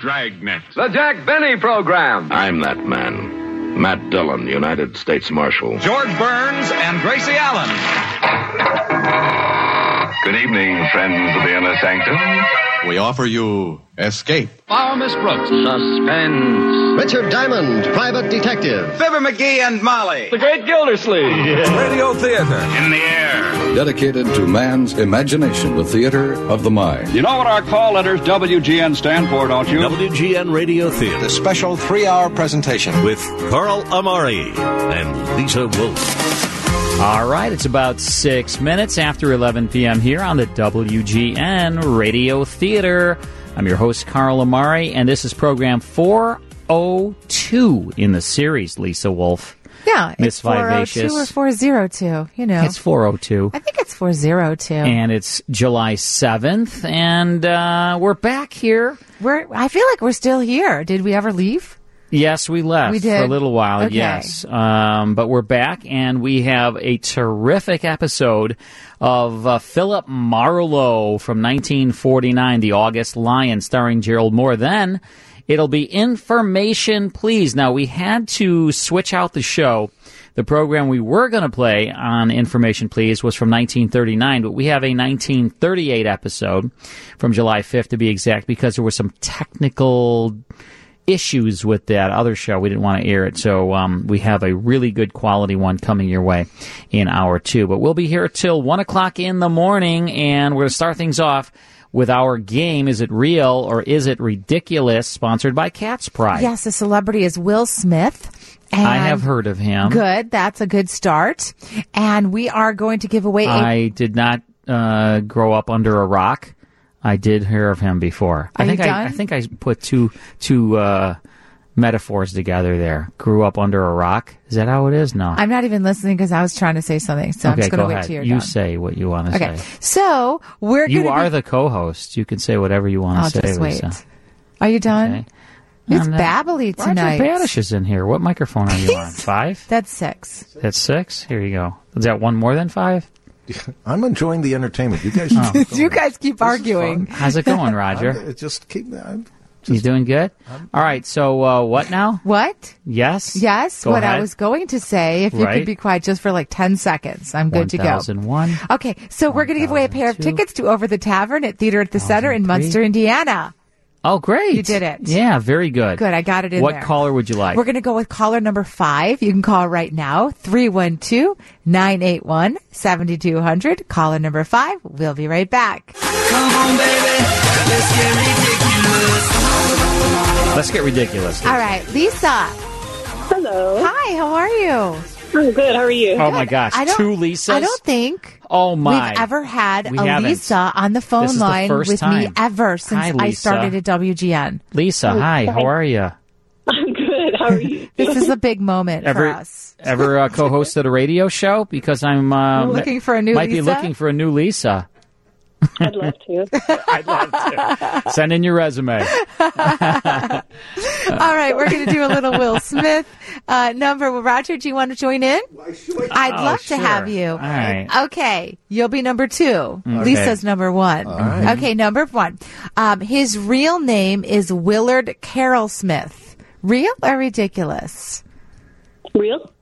Dragnet. The Jack Benny Program. I'm that man. Matt Dillon, United States Marshal. George Burns and Gracie Allen. Good evening, friends of the inner sanctum. We offer you Escape. Follow Miss Brooks. Suspense. Richard Diamond, private detective. Fibber McGee and Molly. The Great Gildersleeve. Radio Theater. In the air. Dedicated to man's imagination, the theater of the mind. You know what our call letters WGN stand for, don't you? WGN Radio Theater The special three hour presentation. with Carl Amari and Lisa Wolf. All right, it's about six minutes after 11 p.m. here on the WGN Radio Theater. I'm your host, Carl Amari, and this is program 402 in the series, Lisa Wolf. Yeah, Miss it's 402 or 402, you know. It's 402. I think it's 402. And it's July 7th, and uh, we're back here. we're I feel like we're still here. Did we ever leave? Yes, we left We did. for a little while. Okay. Yes, um, but we're back, and we have a terrific episode of uh, Philip Marlowe from 1949, The August Lion, starring Gerald Mohr. Then it'll be Information Please. Now we had to switch out the show. The program we were going to play on Information Please was from 1939, but we have a 1938 episode from July 5th to be exact because there were some technical issues with that other show. We didn't want to air it, so um, we have a really good quality one coming your way in hour two. But we'll be here till one o'clock in the morning, and we're going to start things off with our game. Is it real or is it ridiculous? Sponsored by Cat's Pride. Yes, the celebrity is Will Smith. And I have heard of him. Good, that's a good start. And we are going to give away a I did not uh, grow up under a rock. I did hear of him before. I Are you think I, I think I put two two uh, metaphors together there. Grew up under a rock. Is that how it is? No. I'm not even listening because I was trying to say something, so I'm just going go to wait ahead. till you're you done. say what you want to say. Okay, say. so we're You are be, the co-host. You can say whatever you want to say, just wait. Lisa. Are you done? Okay. It's And, uh, babbly Roger tonight. Badesch is in here. What microphone are you on? Five? That's six. That's six? Here you go. Is that one more than five? I'm enjoying the entertainment. You guys, Oh. you guys keep arguing. How's it going, Roger? I'm- it just keep. I'm, you doing good? All right. So uh, what now? What? Yes. Yes, Go what I was going to say, if you Right. could be quiet just for like 10 seconds, I'm good to go. 1001. Okay, so we're going to give away a pair of 1002. tickets to Over the Tavern at Theater at the Center in 1003. Munster, Indiana. Oh, great. You did it. Yeah, very good. Good, I got it in What there. caller would you like? We're going to go with caller number five. You can call right now, 312 981 7200. Caller number five. We'll be right back. Let's get ridiculous. All right, Lisa. Hello. Hi, how are you? I'm good. How are you? Oh my gosh, I don't, two Lisas. I don't think Oh my. we've ever had We a haven't. Lisa on the phone This is the line first with me ever since Hi, I started at WGN. Lisa, hi. How are you? I'm good. How are you? This is a big moment Ever for us. ever uh, co-hosted a radio show? Because I'm uh, looking for a new might be looking for a new Lisa. I'd love to. I'd love to. Send in your resume. All right, we're going to do a little Will Smith uh, number. Well, Roger, do you want to join in? I'd Oh, love sure. to have you. All right. Okay, you'll be number two. Okay. Lisa's number one. right. Okay, number one. Um, his real name is Willard Carroll Smith. Real or ridiculous? Real?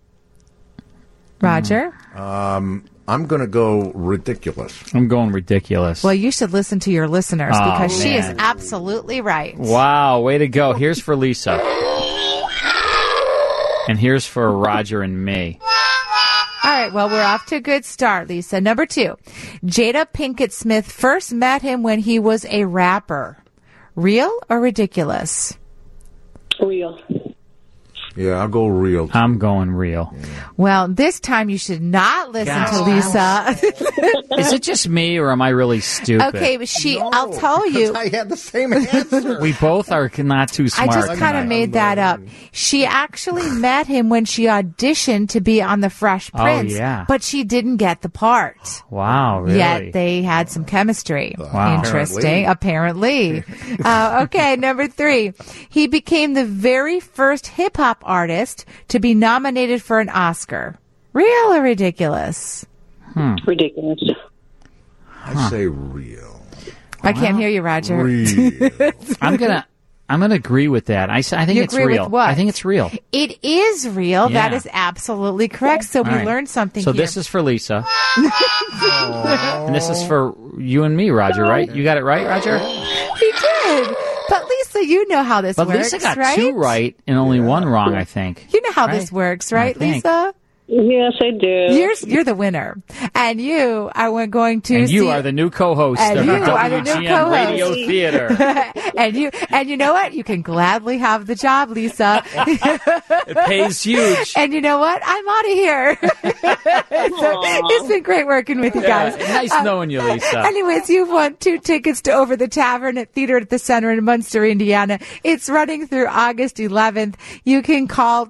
Roger? I'm going to go ridiculous. I'm going ridiculous. Well, you should listen to your listeners Oh, because she is absolutely right. Wow, way to go. Here's for Lisa. And here's for Roger and me. All right, well, we're off to a good start, Lisa. Number two, Jada Pinkett Smith first met him when he was a rapper. Real or ridiculous? Real. Yeah, I'll go real. I'm going real. Well, this time you should not listen to Lisa. Is it just me or am I really stupid? okay, but she, I'll tell you. I had the same answer. We both are not too smart. I smart. just kind of tonight. made that up. She actually met him when she auditioned to be on The Fresh Oh, Prince, yeah. but she didn't get the part. Wow, really? Yet they had some chemistry. Wow. Interesting. Apparently. uh, okay, number three. He became the very first hip hop artist to be nominated for an Oscar. Real or ridiculous? Hmm. Ridiculous. I say real. I can't hear you, Roger. Real. I'm gonna I'm going to agree with that. I, I think You it's agree with real. what? I think it's real. It is real. That Yeah. is absolutely correct. So we All right. learned something So here. this is for Lisa, and this is for you and me, Roger. Right? You got it right, Roger. he did. But Lisa, you know how this But works, Lisa got right? two right and only one wrong. I think. You know how Right? this works, right, I think. Lisa? Yes, I do. You're you're the winner, and you are going to. And you see- are the new co-host And of you are the new co-host. Radio Theater. and you and you know what? You can gladly have the job, Lisa. It pays huge. and you know what? I'm out of here. so, it's been great working with you Yeah, guys. nice Uh, knowing you, Lisa. Anyways, you've won two tickets to Over the Tavern at Theater at the Center in Munster, Indiana. It's running through August 11th. You can call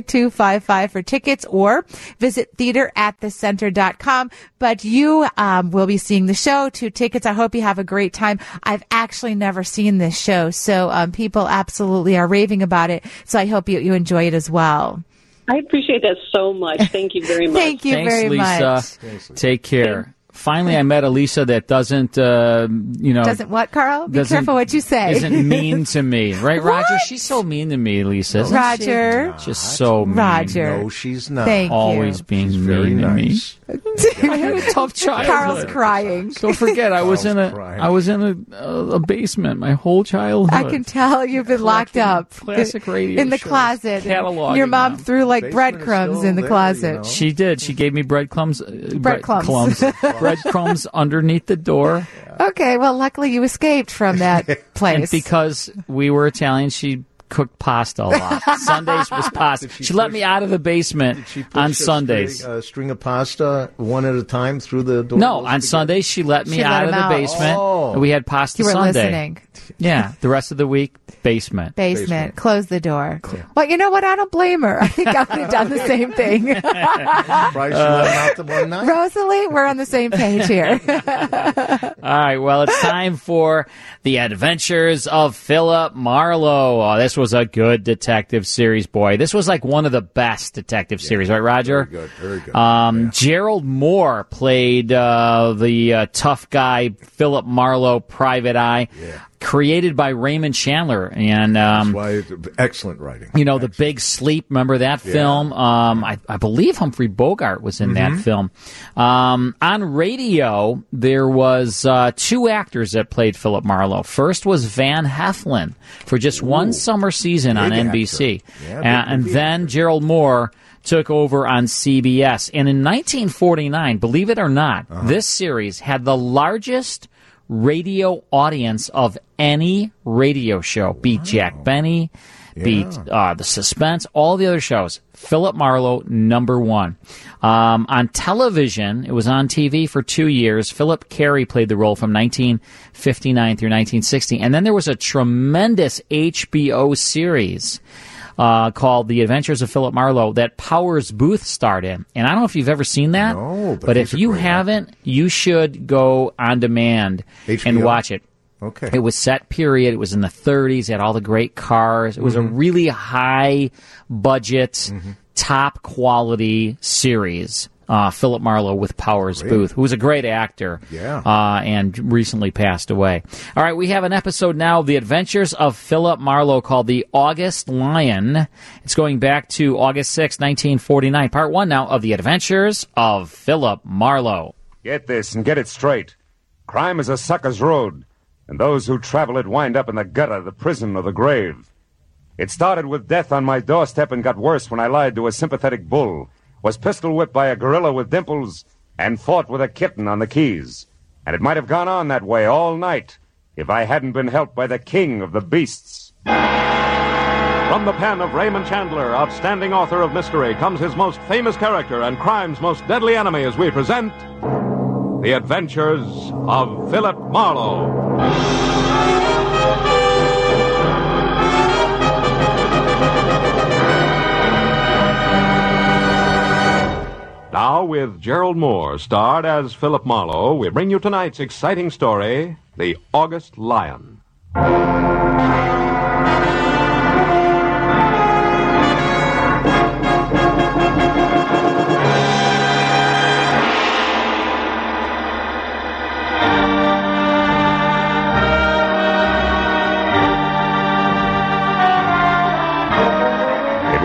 219-836-3255 for tickets or visit theateratthecenter.com. But you um, will be seeing the show, two tickets. I hope you have a great time. I've actually never seen this show, so um, people absolutely are raving about it. So I hope you, you enjoy it as well. I appreciate that so much. Thank you very much. Thank you Thanks, very Lisa. much. Take care. Finally, I met a Lisa that doesn't, uh, you know, Doesn't what, Carl? Be doesn't- careful what you say. Isn't mean to me, right, Roger? She's so mean to me, Lisa. Isn't Roger. she? Just so mean. Roger. No, she's not. Thank you. Always being She's mean very to nice. me. I had a tough childhood. Carl's crying. Don't forget, I was in Carl's a, crying. I was in a, a, a basement my whole childhood. I can tell you've been locked up classic radio in the shows, closet. cataloging Your mom them. threw like Basement breadcrumbs in the there, closet. you know. She did. She gave me breadcrumbs. Uh, Breadcrumbs. breadcrumbs. breadcrumbs underneath the door. Okay, well, luckily you escaped from that place. And because we were Italian, she cooked pasta a lot. Sundays was pasta. Did She, she let push- me out of the basement She pushed on a Sundays. string, a string of pasta one at a time through the door. no, on Sundays she let me She let out of the out. basement. Oh. and We had pasta you were Sunday. listening. Yeah, the rest of the week basement. Basement. Basement. Close the door. Well, you know what? I don't blame her. I think I would have done the same thing. Probably she let him out the one night. Rosalie, we're on the same page here. All right, well, it's time for the adventures of Philip Marlowe. Oh, this was a good detective series, boy. This was like one of the best detective series, right, Roger? Very good, very good. Um, Gerald Mohr played uh, the uh, tough guy, Philip Marlowe, Private Eye, created by Raymond Chandler. And um, Why, excellent writing. you know, The Big Sleep. Remember that film? Um, I, I believe Humphrey Bogart was in that film. Um, on radio, there was uh, two actors that played Philip Marlowe. First was Van Heflin for just one summer season on NBC. Yeah, and movie then Gerald Mohr took over on CBS. And in 1949, believe it or not, this series had the largest radio audience of any radio show. Beat Jack Benny, beat uh, The Suspense, all the other shows. Philip Marlowe, number one. Um, on television, it was on TV for two years. Philip Carey played the role from 1959 through 1960. And then there was a tremendous HBO series uh, called The Adventures of Philip Marlowe that Powers Boothe starred in. And I don't know if you've ever seen that. No, but but if you haven't, you should go on demand and watch it. Okay. It was set period. It was in the 30s. It had all the great cars. It was Mm-hmm. a really high budget, top quality series. Uh, Philip Marlowe with Powers Boothe, who was a great actor, Yeah. uh, and recently passed away. All right, we have an episode now of The Adventures of Philip Marlowe called The August Lion. It's going back to August 6, 1949. Part one now of The Adventures of Philip Marlowe. Get this and get it straight. Crime is a sucker's road, and those who travel it wind up in the gutter, the prison, or the grave. It started with death on my doorstep and got worse when I lied to a sympathetic bull, was pistol whipped by a gorilla with dimples, and fought with a kitten on the keys. And it might have gone on that way all night if I hadn't been helped by the king of the beasts. From the pen of Raymond Chandler, outstanding author of mystery, comes his most famous character and crime's most deadly enemy as we present The Adventures of Philip Marlowe. Now, with Gerald Mohr starred as Philip Marlowe, we bring you tonight's exciting story The August Lion.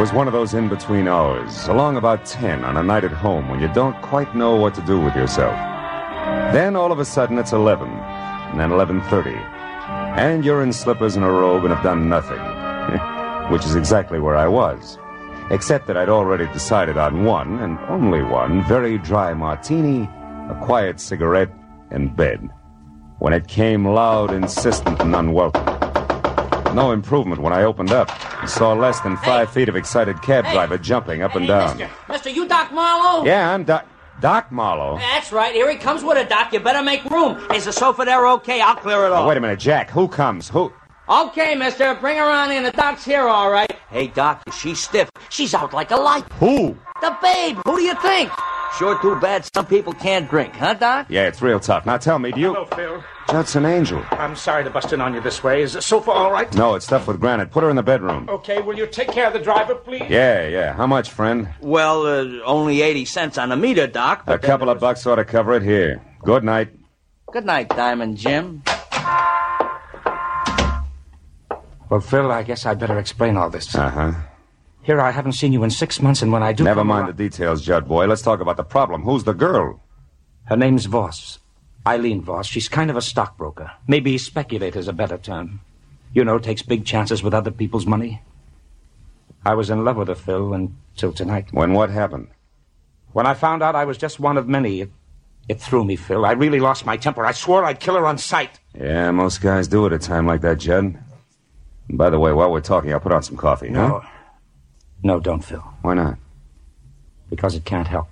Was one of those in between hours, along about 10 on a night at home when you don't quite know what to do with yourself. Then all of a sudden it's 11, and then 11:30, and you're in slippers and a robe and have done nothing, which is exactly where I was, except that I'd already decided on one and only one very dry martini, a quiet cigarette, and bed. When it came loud, insistent, and unwelcome. No improvement when I opened up saw less than five feet of excited cab driver jumping up and down. Mister, mister, you Doc Marlowe? Yeah, I'm Doc. Doc Marlowe. That's right. Here he comes with a Doc. You better make room. Is the sofa there okay? I'll clear it Oh, off. wait a minute, Jack. Who comes? Who? Okay, mister. Bring her on in. The Doc's here, all right. Hey, Doc, she's stiff. She's out like a light. Who? The babe. Who do you think? Sure too bad some people can't drink, huh, Doc? Yeah, it's real tough. Now tell me, do you. Hello, Phil. Judson Angel. I'm sorry to bust in on you this way. Is the sofa all right? No, it's stuffed with granite. Put her in the bedroom. Okay, will you take care of the driver, please? Yeah, yeah. How much, friend? Well, uh, only 80 cents on the meter, Doc. A couple of bucks ought to cover it here. Good night. Good night, Diamond Jim. Well, Phil, I guess I'd better explain all this. Uh huh. Here, I haven't seen you in six months, and when I do. Never mind the details, Judd boy. Let's talk about the problem. Who's the girl? Her name's Voss. Eileen Voss. She's kind of a stockbroker. Maybe speculator's a better term. You know, takes big chances with other people's money. I was in love with her, Phil, until tonight. When what happened? When I found out I was just one of many, it, it threw me, Phil. I really lost my temper. I swore I'd kill her on sight. Yeah, most guys do at a time like that, Judd. And by the way, while we're talking, I'll put on some coffee, No. huh? No, don't, Phil. Why not? Because it can't help.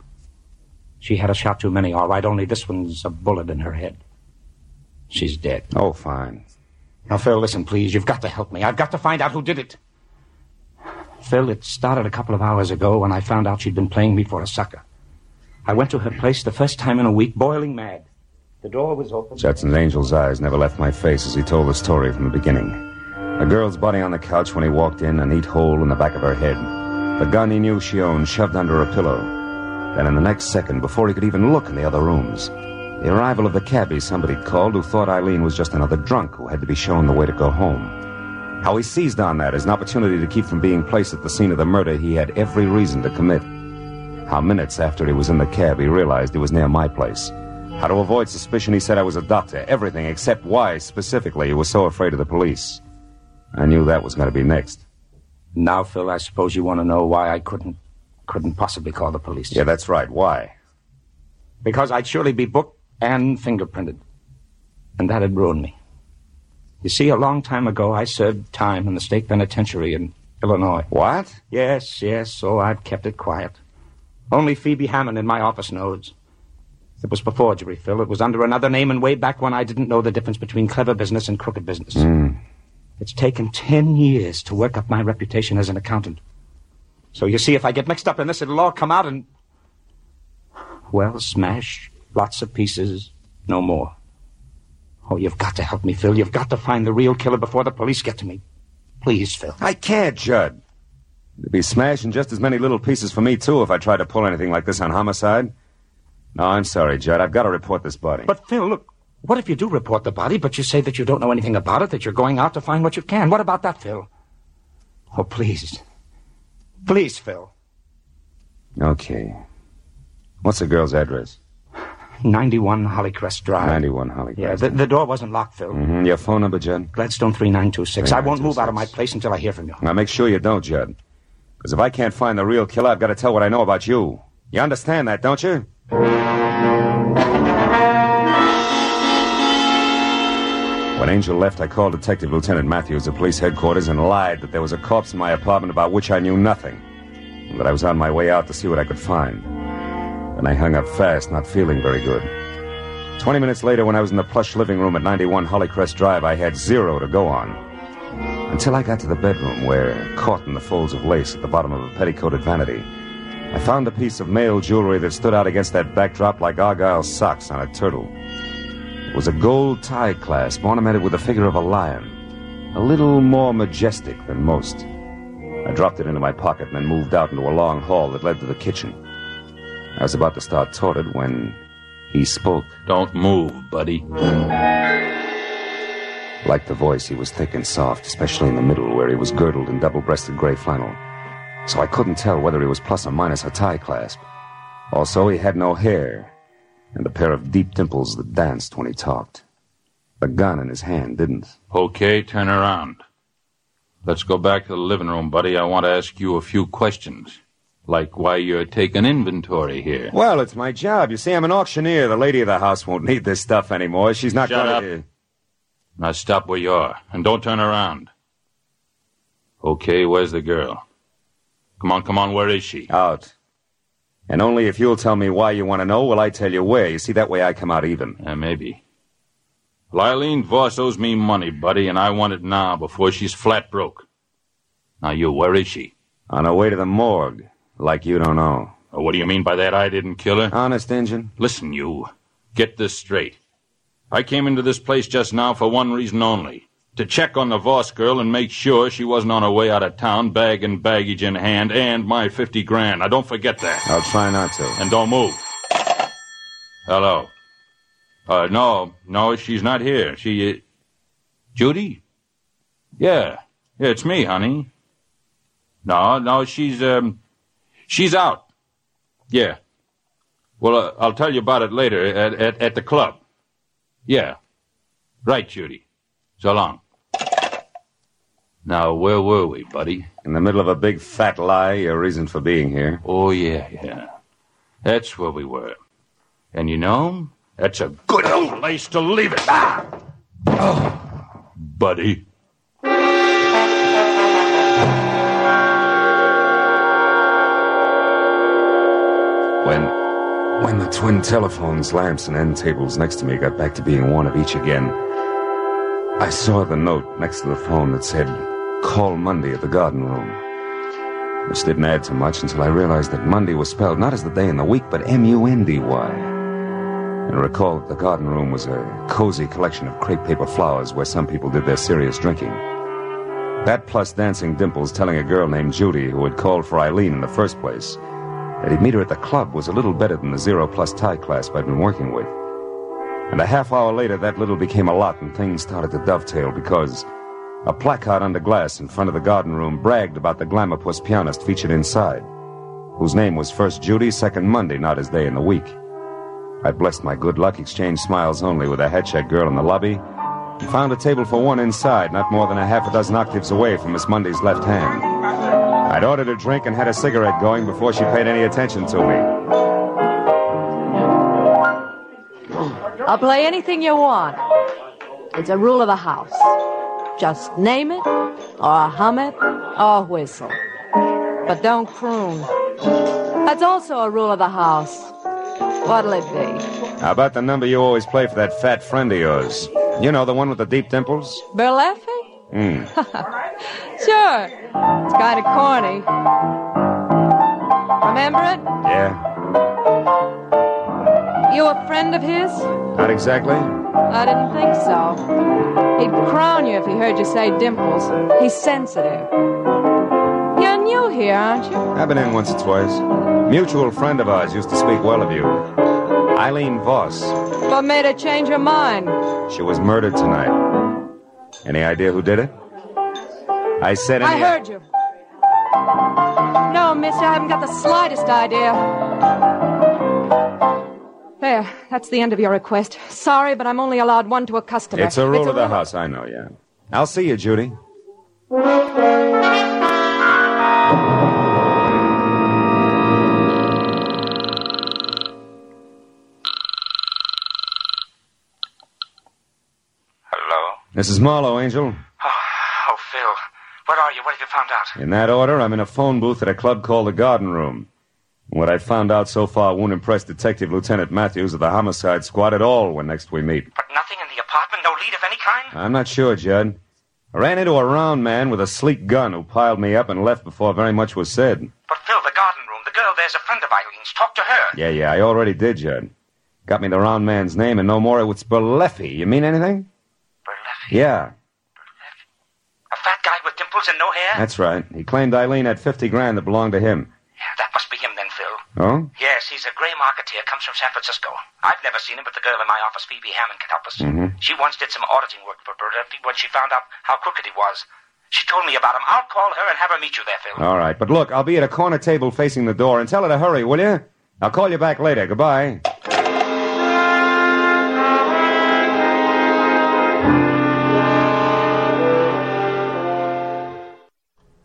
She had a shot too many, all right, only this one's a bullet in her head. She's dead. Oh, fine. Now, Phil, listen, please. You've got to help me. I've got to find out who did it. Phil, it started a couple of hours ago when I found out she'd been playing me for a sucker. I went to her place the first time in a week, boiling mad. The door was open. Judson's angel's eyes never left my face as he told the story from the beginning. A girl's body on the couch when he walked in, a neat hole in the back of her head. The gun he knew she owned shoved under a pillow. Then in the next second, before he could even look in the other rooms, the arrival of the cabbie somebody called who thought Eileen was just another drunk who had to be shown the way to go home. How he seized on that as an opportunity to keep from being placed at the scene of the murder he had every reason to commit. How minutes after he was in the cab he realized he was near my place. How to avoid suspicion he said I was a doctor. Everything except why specifically he was so afraid of the police. I knew that was going to be next. Now, Phil, I suppose you want to know why I couldn't, couldn't possibly call the police. Yeah, that's right. Why? Because I'd surely be booked and fingerprinted. And that'd ruin me. You see, a long time ago, I served time in the state penitentiary in Illinois. What? Yes, yes, so I've kept it quiet. Only Phoebe Hammond in my office knows. It was for forgery, Phil. It was under another name and way back when I didn't know the difference between clever business and crooked business. Mm. It's taken ten years to work up my reputation as an accountant. So you see, if I get mixed up in this, it'll all come out and. Well, smash, lots of pieces, no more. Oh, you've got to help me, Phil. You've got to find the real killer before the police get to me. Please, Phil. I can't, Judd. There'd be smashing just as many little pieces for me, too, if I tried to pull anything like this on homicide. No, I'm sorry, Judd. I've got to report this body. But, Phil, look, what if you do report the body, but you say that you don't know anything about it, that you're going out to find what you can? What about that, Phil? Oh, please. Please, Phil. Okay. What's the girl's address? 91 Hollycrest Drive. 91 Hollycrest. Yeah, the, the door wasn't locked, Phil. hmm Your phone number, Judd? Gladstone 3926. I won't move out of my place until I hear from you. Now make sure you don't, Judd. Because if I can't find the real killer, I've got to tell what I know about you. You understand that, don't you? When Angel left, I called Detective Lieutenant Matthews at police headquarters and lied that there was a corpse in my apartment about which I knew nothing. And that I was on my way out to see what I could find. Then I hung up fast, not feeling very good. Twenty minutes later, when I was in the plush living room at 91 Hollycrest Drive, I had zero to go on. Until I got to the bedroom where, caught in the folds of lace at the bottom of a petticoated vanity, I found a piece of male jewelry that stood out against that backdrop like Argyle socks on a turtle. Was a gold tie clasp ornamented with the figure of a lion, a little more majestic than most. I dropped it into my pocket and then moved out into a long hall that led to the kitchen. I was about to start toward it when he spoke. Don't move, buddy. Like the voice, he was thick and soft, especially in the middle where he was girdled in double breasted gray flannel. so I couldn't tell whether he was plus or minus a tie clasp. Also, he had no hair, and a pair of deep dimples that danced when he talked. The gun in his hand didn't. Okay, turn around. Let's go back to the living room, buddy. I want to ask you a few questions. Like why you're taking inventory here. Well, it's my job. You see, I'm an auctioneer. The lady of the house won't need this stuff anymore. She's not Shut going up. to. Now stop where you are, and don't turn around. Okay, where's the girl? Come on, come on, where is she? Out. And only if you'll tell me why you want to know will I tell you where. You see, that way I come out even. Uh, maybe. Eileen Voss owes me money, buddy, and I want it now before she's flat broke. Now, you, where is she? On her way to the morgue. Like you don't know. Uh, what do you mean by that? I didn't kill her? Honest, Injun? Listen, you. Get this straight. I came into this place just now for one reason only. To check on the Voss girl and make sure she wasn't on her way out of town, bag and baggage in hand, and my 50 grand. Now, don't forget that. I'll try not to. And don't move. Hello. Uh, no, no, she's not here. She, uh, Judy? Yeah. Yeah, it's me, honey. No, no, she's, um, she's out. Yeah. Well, uh, I'll tell you about it later at, at, at the club. Yeah. Right, Judy. So long. Now, where were we, buddy? In the middle of a big fat lie, your reason for being here. Oh, yeah, yeah. That's where we were. And you know, that's a good old place to leave it. Ah! Oh, buddy. When, when the twin telephones, lamps, and end tables next to me got back to being one of each again, I saw the note next to the phone that said, Call Monday at the garden room. Which didn't add to much until I realized that Monday was spelled not as the day in the week, but M-U-N-D-Y. And recall that the garden room was a cozy collection of crepe paper flowers where some people did their serious drinking. That plus dancing dimples telling a girl named Judy, who had called for Eileen in the first place, that he'd meet her at the club was a little better than the zero plus tie clasp I'd been working with. And a half hour later, that little became a lot, and things started to dovetail because a placard under glass in front of the garden room bragged about the glamour puss pianist featured inside, whose name was first Judy, second Monday, not his day in the week. I blessed my good luck, exchanged smiles only with a headcheck girl in the lobby, and found a table for one inside, not more than a half a dozen octaves away from Miss Monday's left hand. I'd ordered a drink and had a cigarette going before she paid any attention to me. I'll play anything you want. It's a rule of the house. Just name it, or hum it, or whistle. But don't croon. That's also a rule of the house. What'll it be? How about the number you always play for that fat friend of yours? You know, the one with the deep dimples? Berleffi? Hmm. Sure. It's kind of corny. Remember it? Yeah. You a friend of his? Not exactly. I didn't think so. He'd crown you if he heard you say dimples. He's sensitive. You're new here, aren't you? I've been in once or twice. Mutual friend of ours used to speak well of you. Eileen Voss. What made her change her mind? She was murdered tonight. Any idea who did it? I said. I heard you. No, mister, I haven't got the slightest idea. There, that's the end of your request. Sorry, but I'm only allowed one to a customer. It's a rule of the rule- house, I know, yeah. I'll see you, Judy. Hello? This is Marlowe, Angel. Oh, Oh, Phil. Where are you? What have you found out? In that order, I'm in a phone booth at a club called the Garden Room. What I've found out so far won't impress Detective Lieutenant Matthews of the Homicide Squad at all when next we meet. But nothing in the apartment? No lead of any kind? I'm not sure, Judd. I ran into a round man with a sleek gun who piled me up and left before very much was said. But Phil, the garden room, the girl there's a friend of Eileen's. Talk to her. Yeah, yeah, I already did, Judd. Got me the round man's name and no more. It's Berleffi. You mean anything? Berleffi? Yeah, A fat guy with dimples and no hair? that's right. He claimed Eileen had 50 grand that belonged to him. Yeah, that must be him then, Phil. Oh? Yes, he's a gray marketeer, comes from San Francisco. I've never seen him, but the girl in my office, Phoebe Hammond, can help us. Mhm. She once did some auditing work for Berleffi when she found out how crooked he was. She told me about him. I'll call her and have her meet you there, Phil. All right, but look, I'll be at a corner table facing the door, and tell her to hurry, will you? I'll call you back later. Goodbye.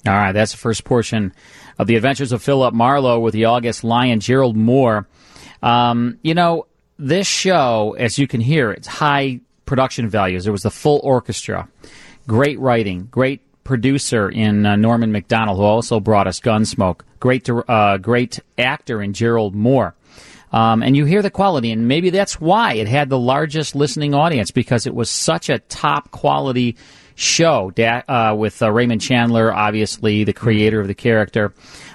All right, that's the first portion of the Adventures of Philip Marlowe with the August Lion, Gerald Mohr. Um, you know, this show, as you can hear, it's high production values. There was the full orchestra, great writing, great producer in uh, Norman Macdonnell, who also brought us Gunsmoke, great, uh, great actor in Gerald Mohr. Um, and you hear the quality, and maybe that's why it had the largest listening audience because it was such a top quality show da- uh, with uh, Raymond Chandler, obviously the creator of the character.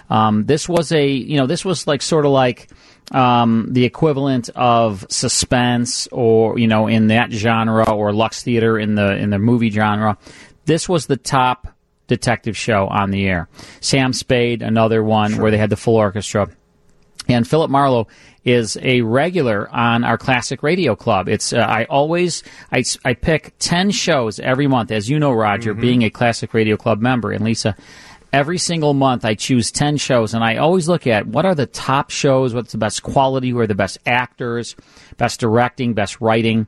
Um, this was a, you know, this was like sort of like um, the equivalent of suspense, or you know, in that genre, or Lux Theater in the in the movie genre. This was the top detective show on the air. Sam Spade, another one sure. where they had the full orchestra. And Philip Marlowe is a regular on our classic radio club. It's uh, I always I, I pick ten shows every month, as you know, Roger, mm-hmm. being a classic radio club member, and Lisa. Every single month, I choose 10 shows, and I always look at what are the top shows, what's the best quality, who are the best actors, best directing, best writing.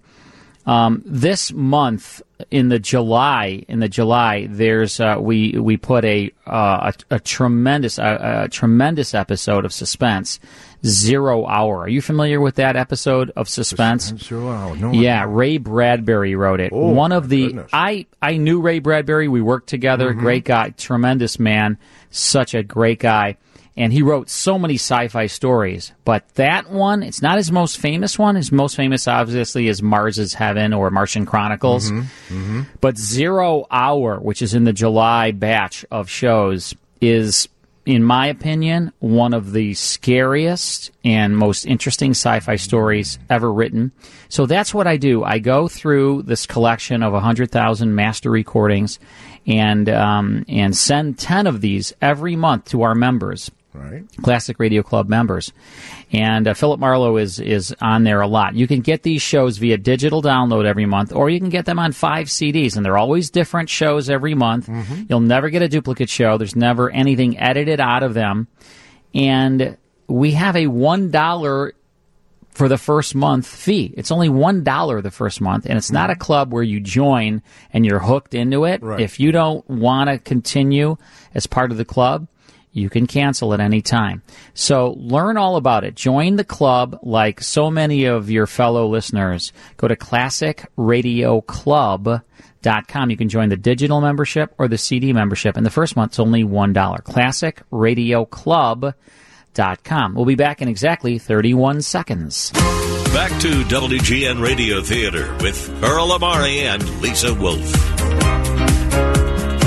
Um, this month in the July, in the July, there's uh, we we put a uh, a, a, tremendous a, a, tremendous episode of suspense, Zero Hour. Are you familiar with that episode of Suspense? Zero Hour. No. Yeah, Ray Bradbury wrote it. Oh, One of the goodness. I I knew Ray Bradbury. We worked together. Mhm. Great guy, tremendous man, such a great guy. And he wrote so many sci-fi stories, but that one, it's not his most famous one. His most famous, obviously, is Mars Mars's Heaven or Martian Chronicles. Mhm, mhm. But Zero Hour, which is in the July batch of shows, is, in my opinion, one of the scariest and most interesting sci fi stories ever written. So that's what I do. I go through this collection of 100,000 master recordings and, um, and send 10 of these every month to our members. Right. Classic Radio Club members. And uh, Philip Marlowe is is on there a lot. You can get these shows via digital download every month, or you can get them on five CDs, and they're always different shows every month. You'll never get a duplicate show. There's never anything edited out of them. And we have a one dollar for the first month fee. It's only one dollar the first month, and it's not a club where you join and you're hooked into it. Right. If you don't want to continue as part of the club, you can cancel at any time. So learn all about it. Join the club like so many of your fellow listeners. Go to classicradioclub.com. You can join the digital membership or the CD membership. And the first month's only $1. Classicradioclub.com. We'll be back in exactly 31 seconds. Back to WGN Radio Theater with Carl Amari and Lisa Wolf.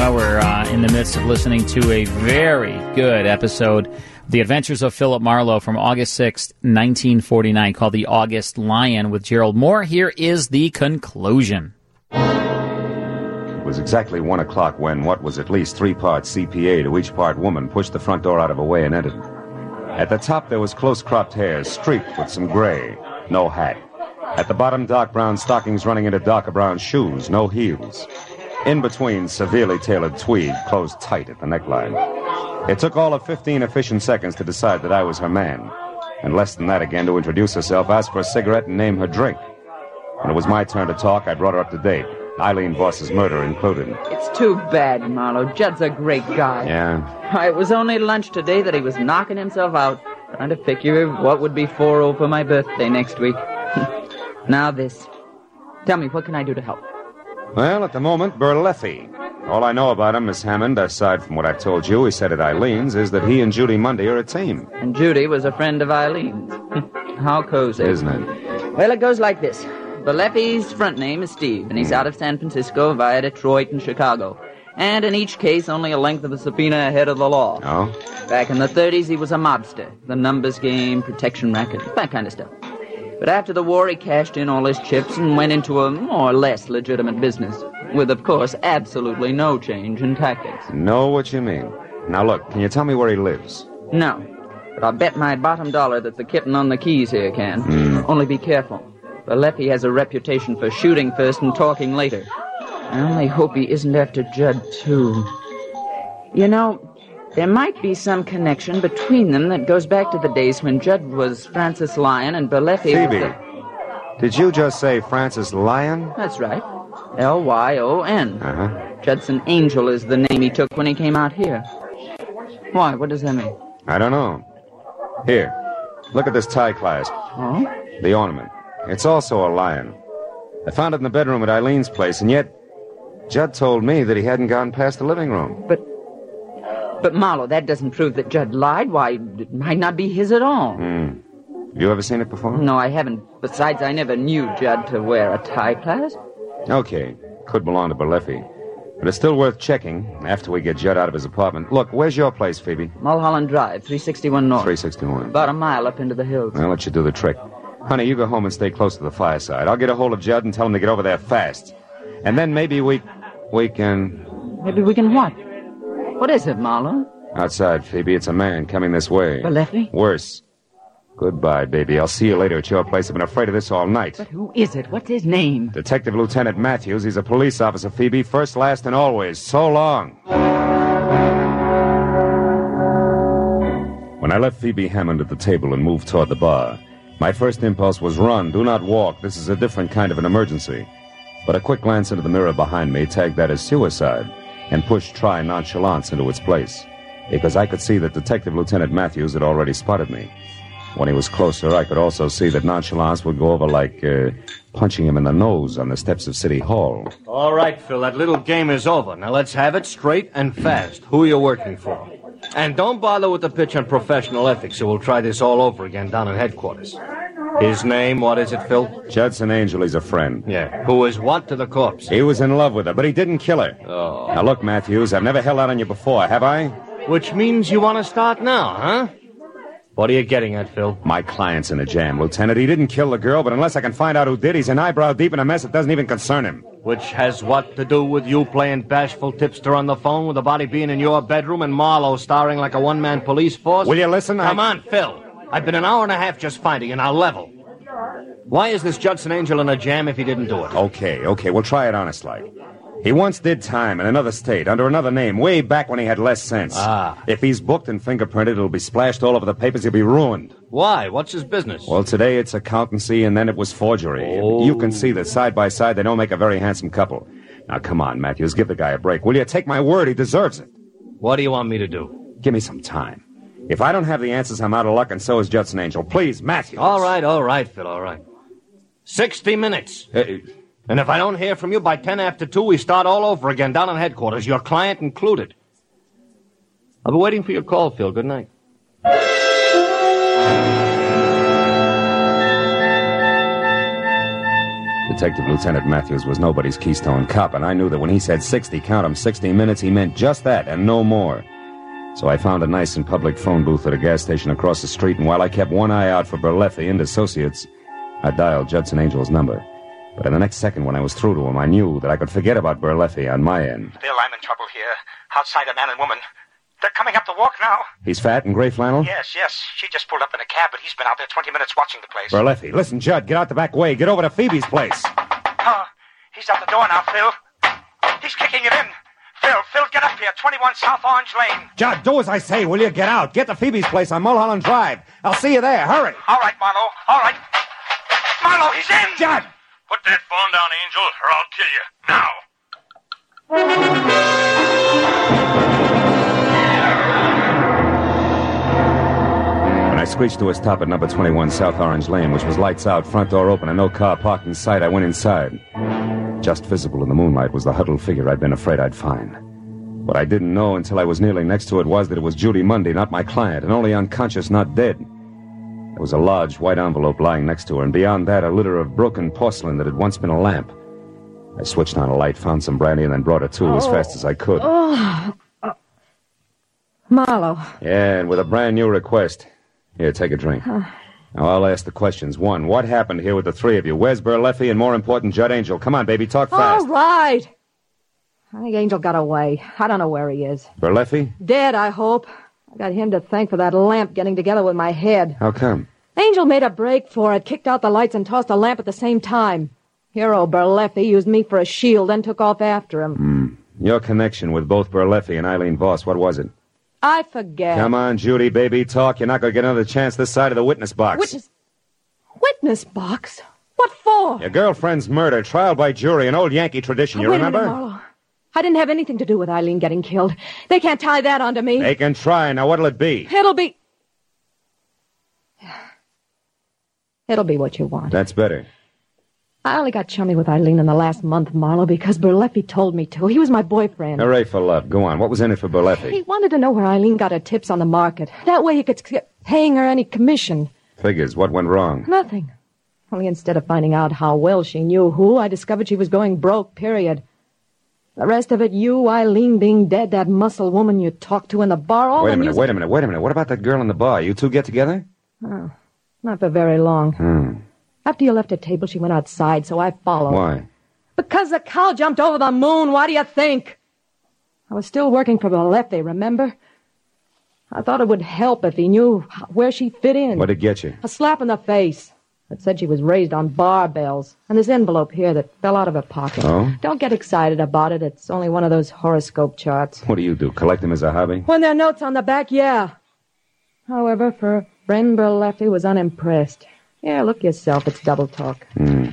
Well, we're uh, in the midst of listening to a very good episode The Adventures of Philip Marlowe from August 6th, 1949, called The August Lion with Gerald Mohr. Here is the conclusion. It was exactly one o'clock when what was at least three parts CPA to each part woman pushed the front door out of her way and entered. At the top, there was close cropped hair, streaked with some gray, no hat. At the bottom, dark brown stockings running into darker brown shoes, no heels. In between, severely tailored tweed closed tight at the neckline. It took all of 15 efficient seconds to decide that I was her man, and less than that again to introduce herself, ask for a cigarette, and name her drink. When it was my turn to talk, I brought her up to date, Eileen Voss's murder included. It's too bad, Marlowe. Judd's a great guy. Yeah, Why, It was only lunch today that he was knocking himself out, trying to figure what would be 4 for my birthday next week. now this. Tell me, what can I do to help? Well, at the moment, Berleffi. All I know about him, Miss Hammond, aside from what I've told you, he said at Eileen's, is that he and Judy Mundy are a team. And Judy was a friend of Eileen's. How cozy. Isn't it? Well, it goes like this. Baleffi's front name is Steve, and he's hmm. out of San Francisco via Detroit and Chicago. And in each case, only a length of a subpoena ahead of the law. Oh? Back in the 30s, he was a mobster. The numbers game, protection racket, that kind of stuff. But after the war, he cashed in all his chips and went into a more or less legitimate business. With, of course, absolutely no change in tactics. Know what you mean. Now, look, can you tell me where he lives? No. But I'll bet my bottom dollar that the kitten on the keys here can. Hmm. Only be careful. Baleffi has a reputation for shooting first and talking later. I only hope he isn't after Judd, too. You know, there might be some connection between them that goes back to the days when Judd was Francis Lyon and Berleffi was Phoebe, the... did you just say Francis Lyon? That's right. L-Y-O-N. Uh-huh. Judson Angel is the name he took when he came out here. Why? What does that mean? I don't know. Here, look at this tie clasp. Oh? The ornament. It's also a lion. I found it in the bedroom at Eileen's place, and yet Judd told me that he hadn't gone past the living room. But, but Marlowe, that doesn't prove that Judd lied. Why, it might not be his at all. Hmm. You ever seen it before? No, I haven't. Besides, I never knew Judd to wear a tie clasp. Okay, could belong to Berleffi. But it's still worth checking after we get Judd out of his apartment. Look, where's your place, Phoebe? Mulholland Drive, 361 North. 361. About a mile up into the hills. I'll let you do the trick. Honey, you go home and stay close to the fireside. I'll get a hold of Judd and tell him to get over there fast. And then maybe we we can Maybe we can what? What is it, Marlowe? outside, Phoebe. It's a man coming this way. Berleffi? Worse. Goodbye, baby. I'll see you later at your place. I've been afraid of this all night. But who is it? What's his name? Detective Lieutenant Matthews. He's a police officer, Phoebe. First, last, and always. So long. When I left Phoebe Hammond at the table and moved toward the bar, my first impulse was run, do not walk. This is a different kind of an emergency. But a quick glance into the mirror behind me tagged that as suicide and pushed try nonchalance into its place. Because I could see that Detective Lieutenant Matthews had already spotted me. When he was closer, I could also see that nonchalance would go over like uh, punching him in the nose on the steps of City Hall. All right, Phil, that little game is over. Now let's have it straight and fast. Who are you working for? And don't bother with the pitch on professional ethics, or we'll try this all over again down at headquarters. His name, what is it, Phil? Judson Angel, he's a friend. Yeah. Who is what to the corpse? He was in love with her, but he didn't kill her. Oh. Now look, Matthews, I've never held out on you before, have I? Which means you want to start now, huh? What are you getting at, Phil? My client's in a jam, Lieutenant. He didn't kill the girl, but unless I can find out who did, he's an eyebrow deep in a mess that doesn't even concern him. Which has what to do with you playing bashful tipster on the phone with the body being in your bedroom and Marlowe starring like a one-man police force? Will you listen? Come I- on, Phil. I've been an hour and a half just finding you. Now level. Why is this Judson Angel in a jam if he didn't do it? Okay, okay, we'll try it honest like. He once did time in another state under another name, way back when he had less sense. Ah. If he's booked and fingerprinted, it'll be splashed all over the papers. He'll be ruined. Why? What's his business? Well, today it's accountancy, and then it was forgery. Oh. You can see that side by side they don't make a very handsome couple. Now, come on, Matthews, give the guy a break, will you? Take my word, he deserves it. What do you want me to do? Give me some time. If I don't have the answers, I'm out of luck, and so is Judson Angel. Please, Matthews. All right, all right, Phil, all right. 60 minutes. And if I don't hear from you by 10 after 2, we start all over again down on headquarters, your client included. I'll be waiting for your call, Phil. Good night. Detective Lieutenant Matthews was nobody's Keystone cop, and I knew that when he said 60, count 'em, 60 minutes, he meant just that and no more. So I found a nice and public phone booth at a gas station across the street, and while I kept one eye out for Berleffi and associates, I dialed Judson Angel's number. But in the next second, when I was through to him, I knew that I could forget about Berleffi on my end. Bill, I'm in trouble here. Outside a man and woman. They're coming up the walk now. He's fat and gray flannel? Yes, yes. She just pulled up in a cab, but he's been out there 20 minutes watching the place. Berleffi, listen, Judd, get out the back way. Get over to Phoebe's place. Oh, he's out the door now, Phil. He's kicking it in. Phil, Phil, get up here. 21 South Orange Lane. Judd, do as I say, will you? Get out. Get to Phoebe's place on Mulholland Drive. I'll see you there. Hurry. All right, Marlowe. All right. Marlowe, he's in. Judd! Put that phone down, Angel, or I'll kill you. Now. When I screeched to a stop at number 21 South Orange Lane, which was lights out, front door open, and no car parked in sight, I went inside. Just visible in the moonlight was the huddled figure I'd been afraid I'd find. What I didn't know until I was kneeling next to it was that it was Judy Mundy, not my client, and only unconscious, not dead. There was a large white envelope lying next to her, and beyond that, a litter of broken porcelain that had once been a lamp. I switched on a light, found some brandy, and then brought her to as Oh. fast as I could. Oh. Uh, Marlowe. Yeah, and with a brand new request. Here, take a drink. Uh, Now, I'll ask the questions. One, what happened here with the three of you? Where's Berleffi and, more important, Judd Angel? Come on, baby, talk fast. all right. I think Angel got away. I don't know where he is. Berleffi? Dead, I hope. I got him to thank for that lamp getting together with my head. How come? Angel made a break for it, kicked out the lights, and tossed a lamp at the same time. Hero Berleffi used me for a shield, then took off after him. Hmm. Your connection with both Berleffi and Eileen Voss, what was it? I forget. Come on, Judy, baby, talk. You're not going to get another chance this side of the witness box. Witness. Witness box? What for? Your girlfriend's murder, trial by jury, an old Yankee tradition, oh, you Wait remember? A minute. I didn't have anything to do with Eileen getting killed. They can't tie that onto me. They can try. Now, what'll it be? It'll be. It'll be what you want. That's better. I only got chummy with Eileen in the last month, Marlowe, because Berleffi told me to. He was my boyfriend. Hooray for love. Go on. What was in it for Berleffi? He wanted to know where Eileen got her tips on the market. That way he could skip paying her any commission. Figures. What went wrong? Nothing. Only instead of finding out how well she knew who, I discovered she was going broke, period. The rest of it, you, Eileen being dead, that muscle woman you talked to in the bar, all Wait a minute, music- wait a minute, wait a minute. What about that girl in the bar? You two get together? Oh, not for very long. Hmm. After you left her table, she went outside, so I followed. Why? Because the cow jumped over the moon. Why do you think? I was still working for Berleffi, remember? I thought it would help if he knew where she fit in. What'd it get you? A slap in the face. It said she was raised on barbells. And this envelope here that fell out of her pocket. Oh? Don't get excited about it. It's only one of those horoscope charts. What do you do? Collect them as a hobby? When there are notes on the back, yeah. However, for friend Berleffi was unimpressed. Yeah, look yourself. It's double talk. Hmm.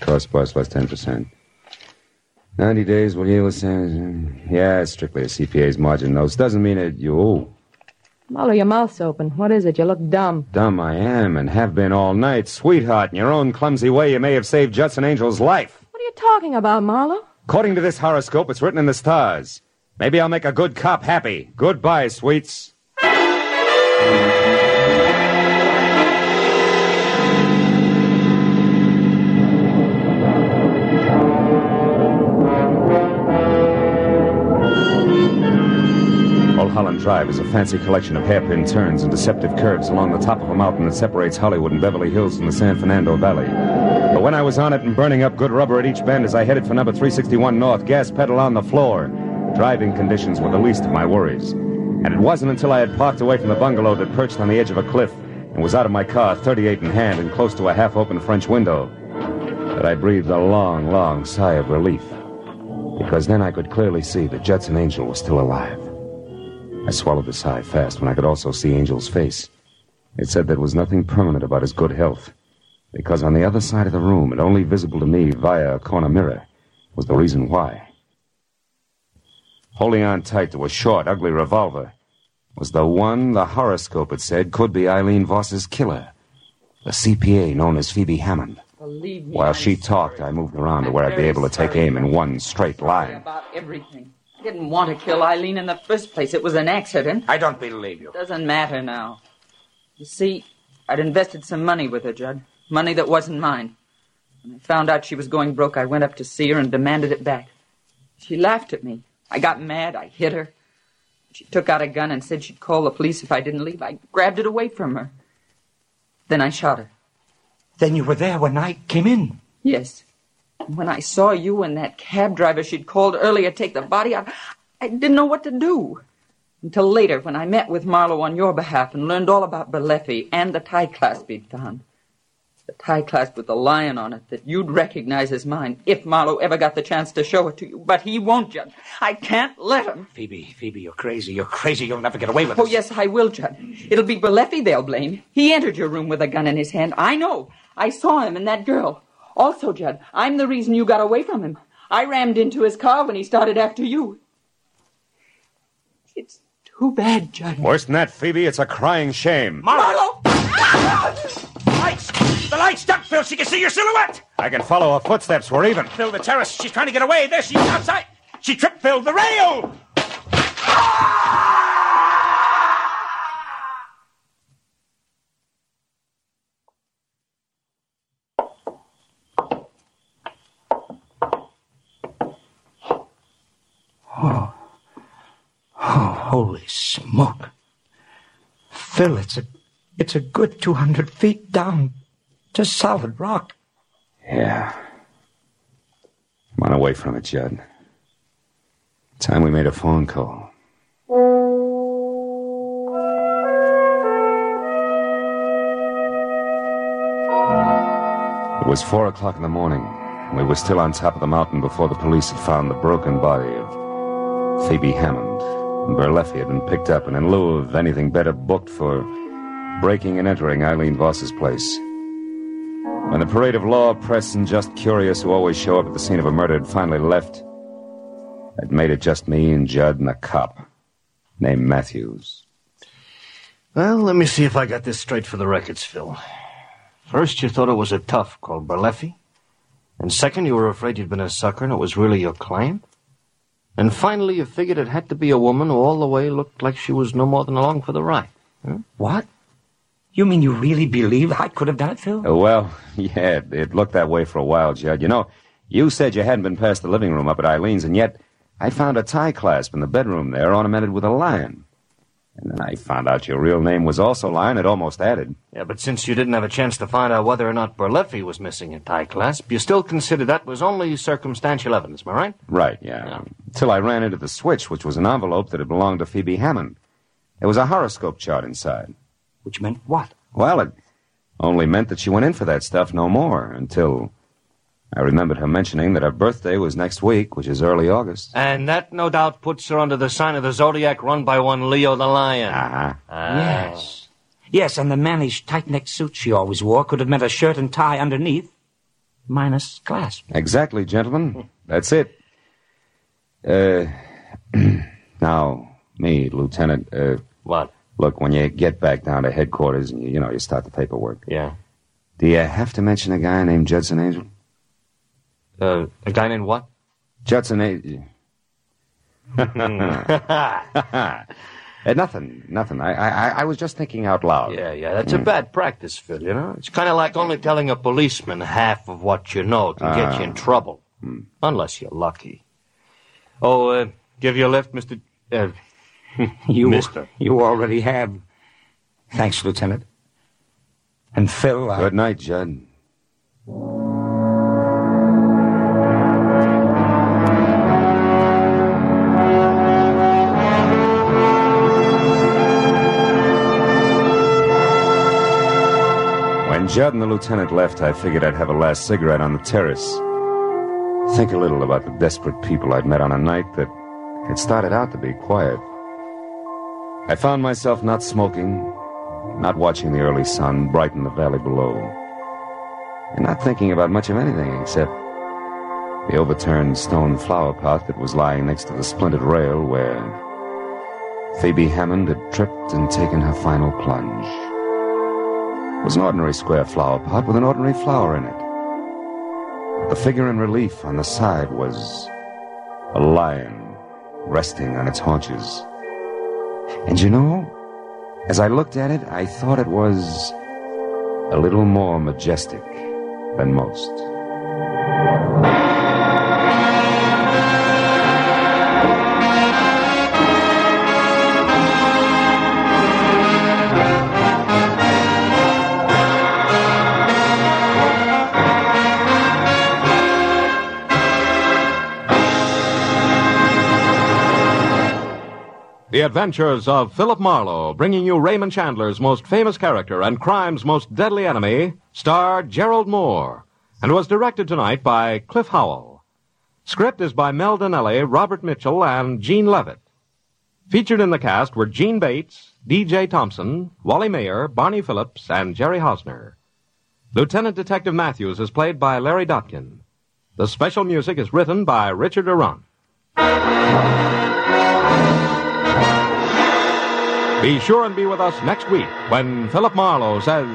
Cost plus plus 10%. 90 days will yield a sen- Yeah, it's strictly a CPA's margin notes. Doesn't mean that you owe. Your mouth's open. What is it? You look dumb. Dumb I am and have been all night. Sweetheart, in your own clumsy way, you may have saved Judson Angel's life. What are you talking about, Marlowe? According to this horoscope, it's written in the stars. Maybe I'll make a good cop happy. Goodbye, sweets. Mulholland Drive is a fancy collection of hairpin turns and deceptive curves along the top of a mountain that separates Hollywood and Beverly Hills from the San Fernando Valley. But when I was on it and burning up good rubber at each bend as I headed for number 361 North, gas pedal on the floor, driving conditions were the least of my worries. And it wasn't until I had parked away from the bungalow that perched on the edge of a cliff and was out of my car, 38 in hand and close to a half open French window, that I breathed a long, long sigh of relief. Because then I could clearly see that Judson Angel was still alive. I swallowed the sigh fast when I could also see Angel's face. It said there was nothing permanent about his good health, because on the other side of the room, and only visible to me via a corner mirror, was the reason why. Holding on tight to a short, ugly revolver was the one the horoscope had said could be Eileen Voss's killer, the CPA known as Phoebe Hammond. Believe me, While I'm she talked, I moved around to where I'd be able to take aim in one straight line. about everything. I didn't want to kill Eileen in the first place. It was an accident. I don't believe you. Doesn't matter now. You see, I'd invested some money with her, Judd. Money that wasn't mine. When I found out she was going broke, I went up to see her and demanded it back. She laughed at me. I got mad. I hit her. She took out a gun and said she'd call the police if I didn't leave. I grabbed it away from her. Then I shot her. Then you were there when I came in. Yes. When I saw you and that cab driver she'd called earlier take the body out, I didn't know what to do. Until later, when I met with Marlowe on your behalf and learned all about Berleffi and the tie clasp he'd found. The tie clasp with the lion on it that you'd recognize as mine if Marlowe ever got the chance to show it to you. But he won't, Judd. I can't let him. Phoebe, Phoebe, you're crazy. You're crazy. You'll never get away with it. Oh, yes, I will, Judd. It'll be Berleffi they'll blame. He entered your room with a gun in his hand. I know. I saw him and that girl. Also, Judd, I'm the reason you got away from him. I rammed into his car when he started after you. It's too bad, Judd. Worse than that, Phoebe, it's a crying shame. Marlowe! Lights! The lights, duck, Phil. She can see your silhouette. I can follow her footsteps. We're even. Phil, the terrace. She's trying to get away. There she is outside. She tripped Phil. The rail. Oh. Holy smoke. Phil, it's a it's a good two hundred feet down to solid rock. Yeah. I'm on away from it, Judd. Time we made a phone call. It was four o'clock in the morning. We were still on top of the mountain before the police had found the broken body of Phoebe Hammond. Berleffi had been picked up and in lieu of anything better booked for breaking and entering Eileen Voss's place. When the parade of law, press, and just curious who always show up at the scene of a murder had finally left, I'd made it just me and Judd and a cop named Matthews. Well, let me see if I got this straight for the records, Phil. First, you thought it was a tough called Berleffi. And second, you were afraid you'd been a sucker and it was really your client. And finally, you figured it had to be a woman who all the way looked like she was no more than along for the ride. Huh? What? You mean you really believe I could have done it, Phil? Uh, well, yeah, it, it looked that way for a while, Judd. You know, you said you hadn't been past the living room up at Eileen's, and yet I found a tie clasp in the bedroom there ornamented with a lion. And then I found out your real name was also Lion. It almost added. Yeah, but since you didn't have a chance to find out whether or not Berleffi was missing a tie clasp, you still consider that was only circumstantial evidence, am I right? Right, yeah. yeah. Till I ran into the switch, which was an envelope that had belonged to Phoebe Hammond. There was a horoscope chart inside. Which meant what? Well, it only meant that she went in for that stuff no more until I remembered her mentioning that her birthday was next week, which is early August. And that no doubt puts her under the sign of the zodiac run by one Leo the Lion. Uh-huh. Yes. Yes, and the mannish tight-necked suit she always wore could have meant a shirt and tie underneath, minus clasp. Exactly, gentlemen. That's it. Uh, now, me, Lieutenant, uh... What? Look, when you get back down to headquarters and, you, you know, you start the paperwork. Yeah. Do you have to mention a guy named Judson Angel? Uh, a guy named what? Judson Angel. Uh, nothing, nothing. I, I, I was just thinking out loud. Yeah, yeah, that's a bad practice, Phil, you know? It's kind of like only telling a policeman half of what you know can get you in trouble. Unless you're lucky. Oh, uh, give you a lift, Mr. Uh, You, Mister. You already have. Thanks, Lieutenant. And Phil, I... Good night, Judd. Judd and the lieutenant left, I figured I'd have a last cigarette on the terrace. Think a little about the desperate people I'd met on a night that had started out to be quiet. I found myself not smoking, not watching the early sun brighten the valley below, and not thinking about much of anything except the overturned stone flower pot that was lying next to the splintered rail where Phoebe Hammond had tripped and taken her final plunge. Was an ordinary square flower pot with an ordinary flower in it. The figure in relief on the side was a lion resting on its haunches. And you know, as I looked at it, I thought it was a little more majestic than most. Adventures of Philip Marlowe, bringing you Raymond Chandler's most famous character and crime's most deadly enemy, starred Gerald Mohr, and was directed tonight by Cliff Howell. Script is by Mel Dinelli, Robert Mitchell, and Gene Levitt. Featured in the cast were Gene Bates, D.J. Thompson, Wally Maher, Barney Phillips, and Jerry Hausner. Lieutenant Detective Matthews is played by Larry Dobkin. The special music is written by Richard Aurandt. Be sure and be with us next week when Philip Marlowe says.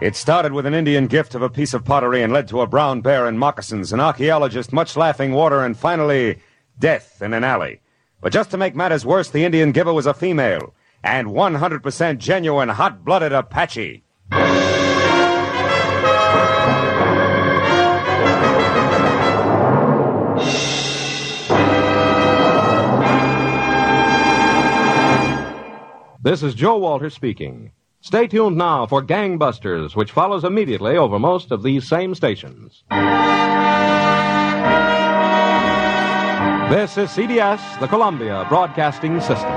It started with an Indian gift of a piece of pottery and led to a brown bear in moccasins, an archaeologist, much laughing water, and finally, death in an alley. But just to make matters worse, the Indian giver was a female, and 100% genuine hot blooded Apache. This is Joe Walter speaking. Stay tuned now for Gangbusters, which follows immediately over most of these same stations. This is CBS, the Columbia Broadcasting System.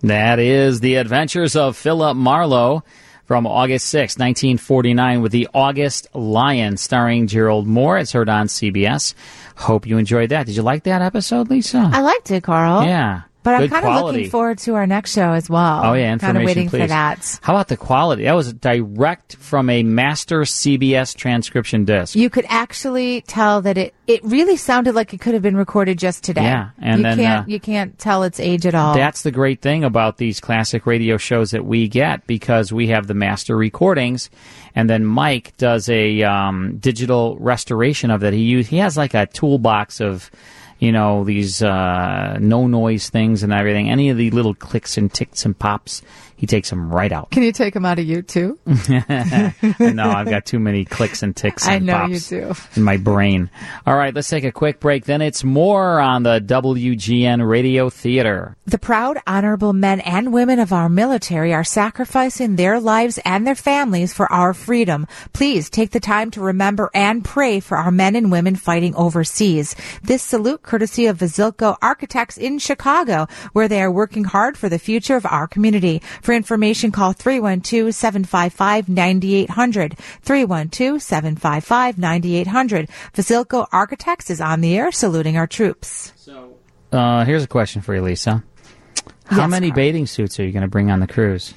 That is The Adventures of Philip Marlowe from August 6, 1949, with the August Lion, starring Gerald Mohr. It's heard on CBS. Hope you enjoyed that. Did you like that episode, Lisa? I liked it, Carl. yeah. But I'm kind of looking forward to our next show as well. Oh yeah, kind information of waiting please. for that. How about the quality? That was direct from a master CBS transcription disc. You could actually tell that it, it really sounded like it could have been recorded just today. Yeah, and you then, can't uh, you can't tell its age at all. That's the great thing about these classic radio shows that we get because we have the master recordings, and then Mike does a um, digital restoration of that. He use, he has like a toolbox of. You know these uh, no noise things and everything. Any of the little clicks and ticks and pops, he takes them right out. Can you take them out of you too? no, I've got too many clicks and ticks. I And know you do. in my brain. All right, let's take a quick break. Then it's more on the WGN Radio Theater. The proud, honorable men and women of our military are sacrificing their lives and their families for our freedom. Please take the time to remember and pray for our men and women fighting overseas. This salute courtesy of Vasilko Architects in Chicago, where they are working hard for the future of our community. For information, call 312-755-9800. 312-755-9800. Vasilko Architects is on the air saluting our troops. So, uh, here's a question for you, Lisa. How Yes, many bathing suits are you going to bring on the cruise?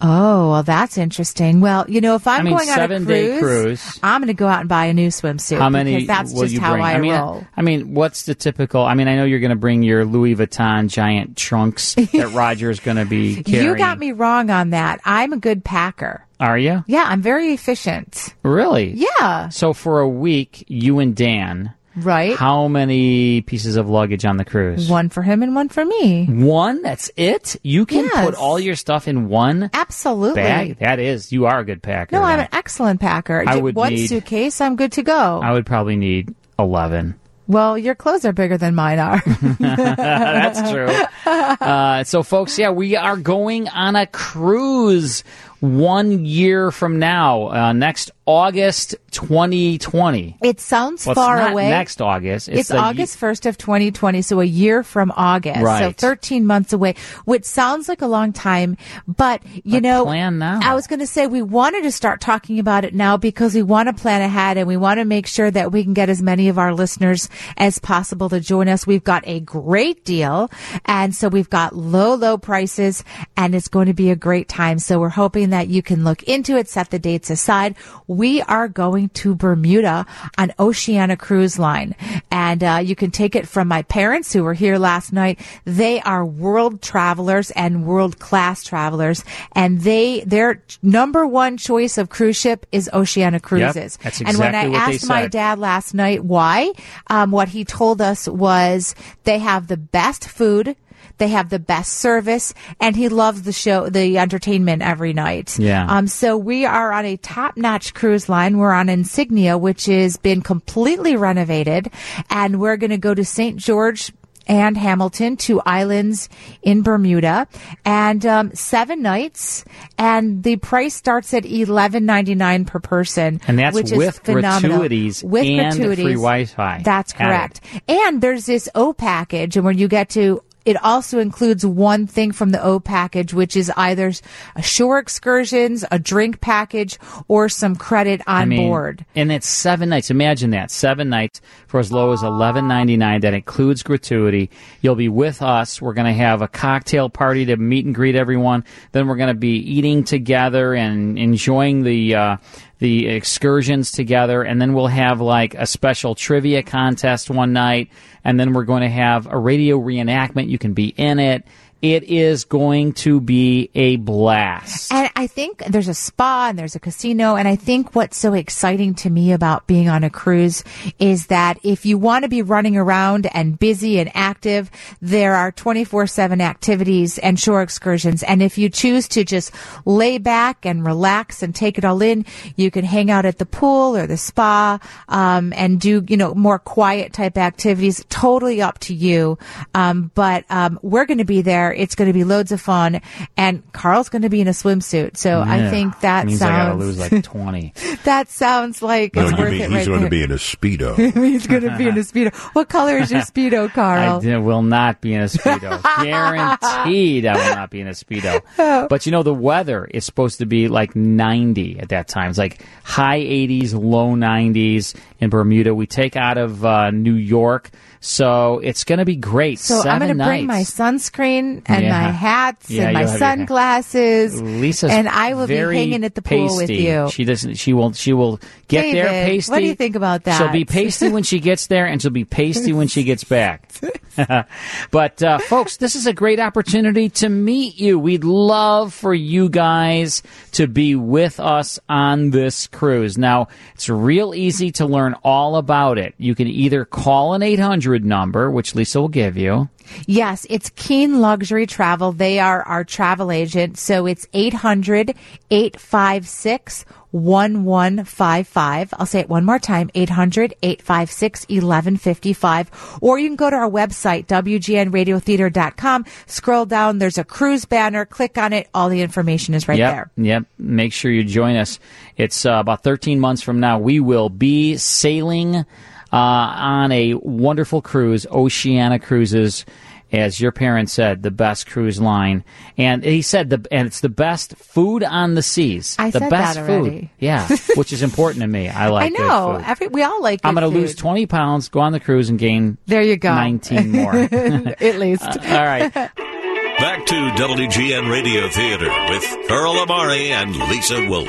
Oh, well, that's interesting. Well, you know, if I'm I mean, going on a cruise, cruise. I'm going to go out and buy a new swimsuit. How many Because that's just you how bring? I, mean, roll. I mean, what's the typical? I mean, I know you're going to bring your Louis Vuitton giant trunks that Roger's going to be carrying. You got me wrong on that. I'm a good packer. Are you Yeah, I'm very efficient. really? Yeah. So for a week, you and Dan, Right. how many pieces of luggage on the cruise? One for him and one for me. One? That's it? You can Yes. put all your stuff in one Absolutely. bag? That is, you are a good packer. No, I'm an excellent packer. I would one need- suitcase, I'm good to go. I would probably need 11. well, your clothes are bigger than mine are. That's true. Uh, so, folks, yeah, we are going on a cruise one year from now, uh, next August 2020. It sounds Well, it's far not away. next August. It's It's, August 1st of 2020, so a year from August. Right. So 13 months away, which sounds like a long time, but you know, plan now. I was going to say we wanted to start talking about it now because we want to plan ahead and we want to make sure that we can get as many of our listeners as possible to join us. We've got a great deal and so we've got low, low prices and it's going to be a great time. So we're hoping that you can look into it, set the dates aside. We are going to Bermuda on Oceania Cruise Line and uh, you can take it from my parents who were here last night. They are world travelers and world class travelers and they, their number one choice of cruise ship is Oceania Cruises. that's and when I asked my dad last night why, um, what he told us was they have the best food. They have the best service and he loves the show, the entertainment every night. Yeah. Um, so we are on a top notch cruise line. We're on Insignia, which has been completely renovated and we're going to go to St. George and Hamilton, two islands in Bermuda, and um, seven nights. And the price starts at eleven ninety nine per person, And that's which with is phenomenal. gratuities with and gratuities. free Wi-Fi. That's correct. And there's this O package, and when you get to it also includes one thing from the O package, which is either a shore excursions, a drink package, or some credit on I mean, board. And it's seven nights. Imagine that. Seven nights for as low as eleven ninety nine. That includes gratuity. You'll be with us. We're gonna have a cocktail party to meet and greet everyone. Then we're gonna be eating together and enjoying the uh, the excursions together. And then we'll have like a special trivia contest one night. And then we're going to have a radio reenactment. You can be in it. It is going to be a blast. And I think there's a spa and there's a casino. And I think what's so exciting to me about being on a cruise is that if you want to be running around and busy and active, there are 24 7 activities and shore excursions. And if you choose to just lay back and relax and take it all in, you can hang out at the pool or the spa, um, and do, you know, more quiet type activities. Totally up to you. Um, but, um, we're going to be there there. It's going to be loads of fun, and Carl's going to be in a swimsuit. So I think that means sounds I got to lose like 20. that sounds like No, it's worth mean it he's right going there. to be in a speedo. he's going to be in a speedo. What color is your speedo, I Carl? d- will not be in a speedo. Guaranteed, I will not be in a speedo. But you know, the weather is supposed to be like 90 at that time. It's like high 80s, low 90s in Bermuda. We take out of uh, New York, so it's going to be great. So Seven I'm going to bring my sunscreen and Yeah. my hats Yeah, and my you'll have your hat. sunglasses, Lisa's and I will be hanging at the pool with pasty. you. She doesn't. She will. She will get there pasty. what do you think about that? She'll be pasty when she gets there, and she'll be pasty when she gets back. but uh, folks, this is a great opportunity to meet you. We'd love for you guys to be with us on this cruise. Now, it's real easy to learn all about it. You can either call an 800 number, which Lisa will give you. Yes, it's Keen Luxury Travel. They are our travel agent. So it's 800 856 1155. I'll say it one more time 800 856 1155. Or you can go to our website, WGNRadiotheater.com. Scroll down, there's a cruise banner. Click on it. All the information is right yep, there. Yep. Make sure you join us. It's uh, about 13 months from now. We will be sailing uh, on a wonderful cruise, Oceania Cruises. As your parents said, the best cruise line, and he said the and it's the best food on the seas. I the said best that food, already. yeah, which is important to me. I like. I good know. food. Every, we all like I'm going to lose 20 pounds, go on the cruise, and gain. There you go. 19 more. At least. Uh, all right. Back to WGN Radio Theater with Carl Amari and Lisa Wolf.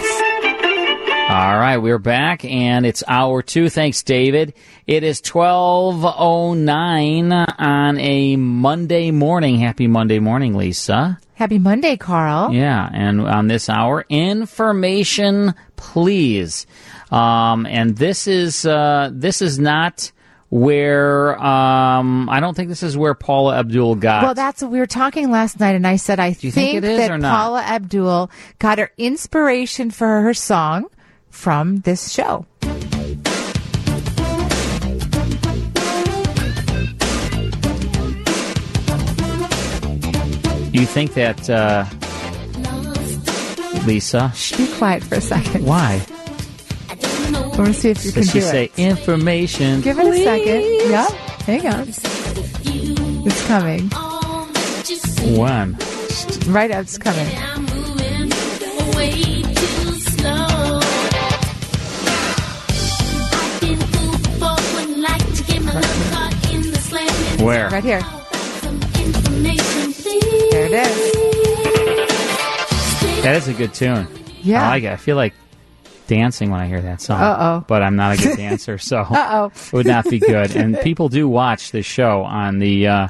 All right, we're back, and it's hour two. Thanks, David. It is twelve oh nine on a Monday morning. Happy Monday morning, Lisa. Happy Monday, Carl. Yeah, and on this hour, information, please. Um, and this is uh, this is not where um, I don't think this is where Paula Abdul got. Well, that's we were talking last night, and I said I think it is that or not? Paula Abdul got her inspiration for her song from this show. you think that uh, Lisa? Shh, be quiet for a second. Why? I want to see if you can Does she do say it. information? Give it a second. Yeah, hang on. It's coming. One. Right up, it's coming. Where? Right here. There it is. That is a good tune. Yeah. I like it. I feel like dancing when I hear that song. Uh-oh. But I'm not a good dancer, so Uh-oh. it would not be good. And people do watch this show on the uh,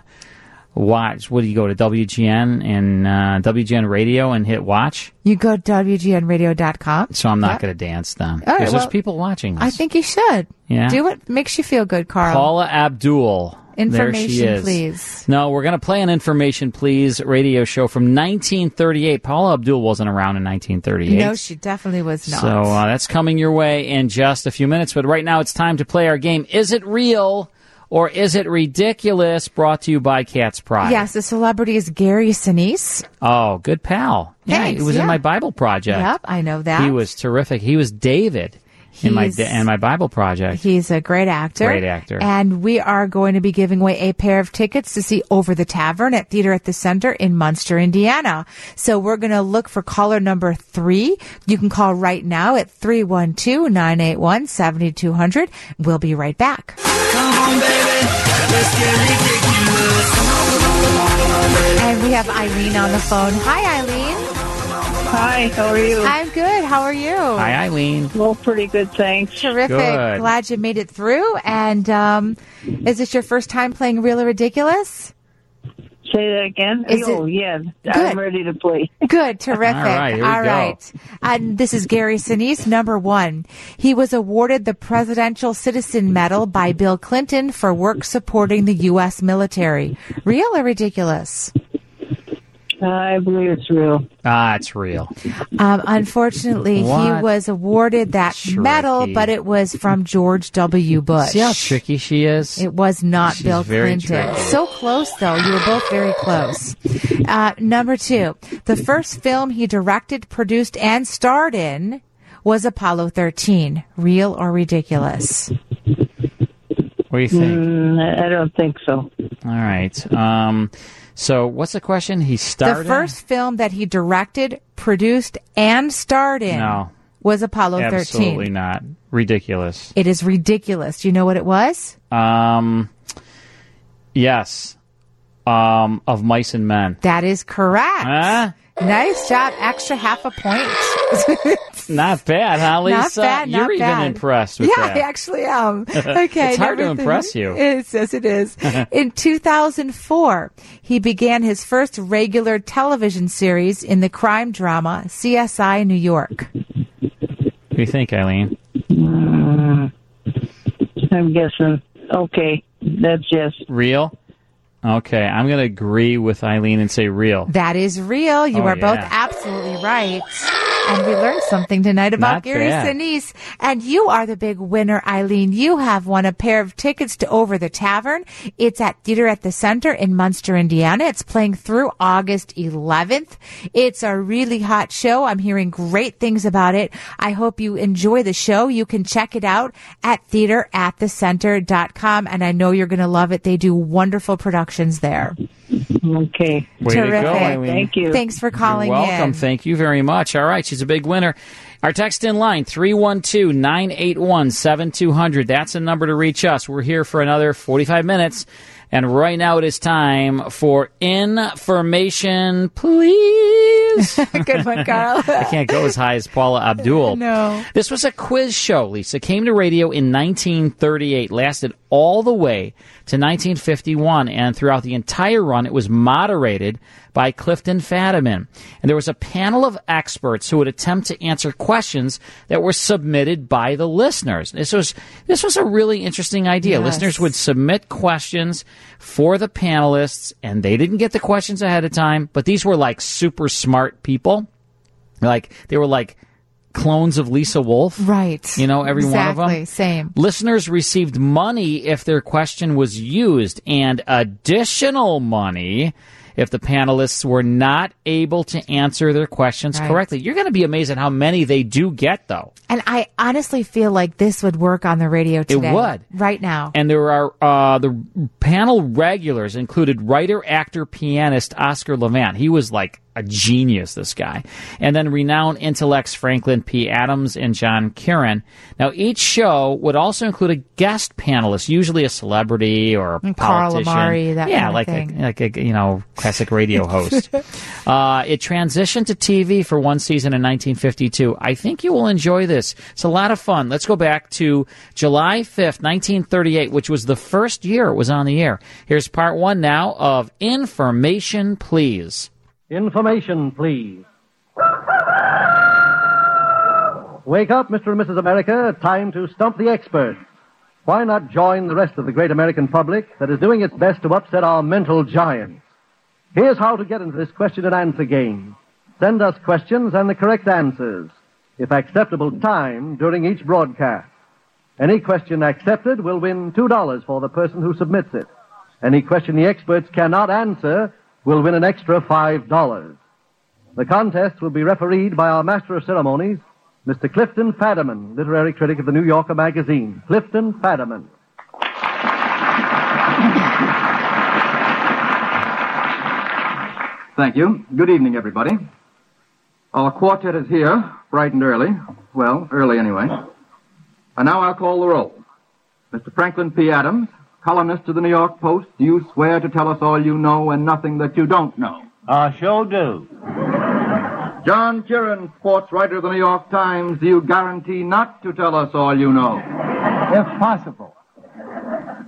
watch. What do you go to WGN and uh, WGN Radio and hit watch? You go to WGNradio.com. So I'm not Yep. going to dance then right, because well, there's people watching. This. I think you should. Yeah. Do what makes you feel good, Carl. Paula Abdul. Information, please. No, we're going to play an information, please, radio show from 1938. Paula Abdul wasn't around in 1938. No, she definitely was not. So uh, that's coming your way in just a few minutes. But right now, it's time to play our game. Is it real or is it ridiculous? Brought to you by Cat's Pride. yes, the celebrity is Gary Sinise. Oh, good pal. Yeah, Thanks, he was yeah. in my Bible project. Yep, I know that. He was terrific. He was David in my He's- in my Bible project. He's a great actor. Great actor. And we are going to be giving away a pair of tickets to see Over the Tavern at Theater at the Center in Munster, Indiana. So we're going to look for caller number three. You can call right now at 312-981-7200. We'll be right back. And we have Eileen on the phone. Hi, Eileen. Hi, how are you? I'm good. How are you? Hi, Eileen. Well, pretty good, thanks. Terrific. Good. Glad you made it through. And um, is this your first time playing Real or Ridiculous? Say that again. Is oh, it- yeah. Good. I'm ready to play. Good, terrific. All right, here we All go. right. And this is Gary Sinise, number one. He was awarded the Presidential Citizen Medal by Bill Clinton for work supporting the U.S. military. Real or ridiculous? I believe it's real. Ah, it's real. Um, unfortunately, he was awarded that medal, but it was from George W. Bush. See how tricky she is? It was not She's Bill very Clinton. tricky. So close, though. You were both very close. Uh, number two, the first film he directed, produced, and starred in was Apollo 13. Real or ridiculous? What do you think? Mm, I I don't think so. All right. Um, so what's the question? He starred the first film that he directed, produced, and starred in No. was Apollo Absolutely 13. not. Ridiculous. It is ridiculous. Do you know what it was? Um, yes. Um, of mice and men. That is correct. Huh? Nice job. Extra half a point. Not bad, huh, Lisa? Not bad. You're not even impressed with yeah, that. Yeah, I actually am. Okay. It's hard to impress you. Yes, yes, it is. in 2004, he began his first regular television series in the crime drama CSI New York. What do you think, Eileen? Mm, I'm guessing. Okay, that's just. Real? Okay, I'm going to agree with Eileen and say real. That is real. You Oh, are both absolutely right. And we learned something tonight about Not Gary bad. Sinise. And you are the big winner, Eileen. You have won a pair of tickets to Over the Tavern. It's at Theater at the Center in Munster, Indiana. It's playing through August 11th. It's a really hot show. I'm hearing great things about it. I hope you enjoy the show. You can check it out at theateratthecenter.com. And I know you're going to love it. They do wonderful productions there. Okay. Way to go, Eileen. Thanks for calling You're welcome. in. Thank you very much. All right, she's a big winner. Our text in line, 312-981-7200. That's a number to reach us. We're here for another 45 minutes. And right now it is time for information, please. Good one, Carl. I can't go as high as Paula Abdul. No. This was a quiz show, Lisa. Came to radio in 1938, lasted all the way to 1951, and throughout the entire run, it was moderated by Clifton Fadiman. And there was a panel of experts who would attempt to answer questions that were submitted by the listeners. This was this was a really interesting idea. Yes. Listeners would submit questions for the panelists, and they didn't get the questions ahead of time, but these were like super smart people. Like they were like clones of Lisa Wolf. Right. You know, every one of them. Exactly. Same. Listeners received money if their question was used and additional money if the panelists were not able to answer their questions Right. correctly. You're going to be amazed at how many they do get though. And I honestly feel like this would work on the radio today. It would. Right now. And there are uh, the panel regulars included writer, actor, pianist Oscar Levant. He was like a genius, this guy. And then renowned intellects Franklin P. Adams and John Kieran. Now, each show would also include a guest panelist, usually a celebrity or a Mm, Carl politician. Amari, that yeah, like. A, like a you know classic radio host. uh, it transitioned to TV for one season in 1952. I think you will enjoy this. It's a lot of fun. Let's go back to July 5th, 1938, which was the first year it was on the air. Here's part one now of Information Please. Information, please. Wake up, Mr. and Mrs. America. Time to stump the expert. Why not join the rest of the great American public that is doing its best to upset our mental giants? Here's how to get into this question and answer game. Send us questions and the correct answers, if acceptable time during each broadcast. Any question accepted will win $2 for the person who submits it. Any question the experts cannot answer will win an extra $5. The contest will be refereed by our Master of Ceremonies, Mr. Clifton Fadiman, literary critic of the New Yorker magazine. Clifton Fadiman. Thank you. Good evening, everybody. Our quartet is here, bright and early. Well, early anyway. And now I'll call the roll. Mr. Franklin P. Adams, columnist to the New York Post, do you swear to tell us all you know and nothing that you don't know? I sure do. John Kieran, sports writer of the New York Times, do you guarantee not to tell us all you know? If possible.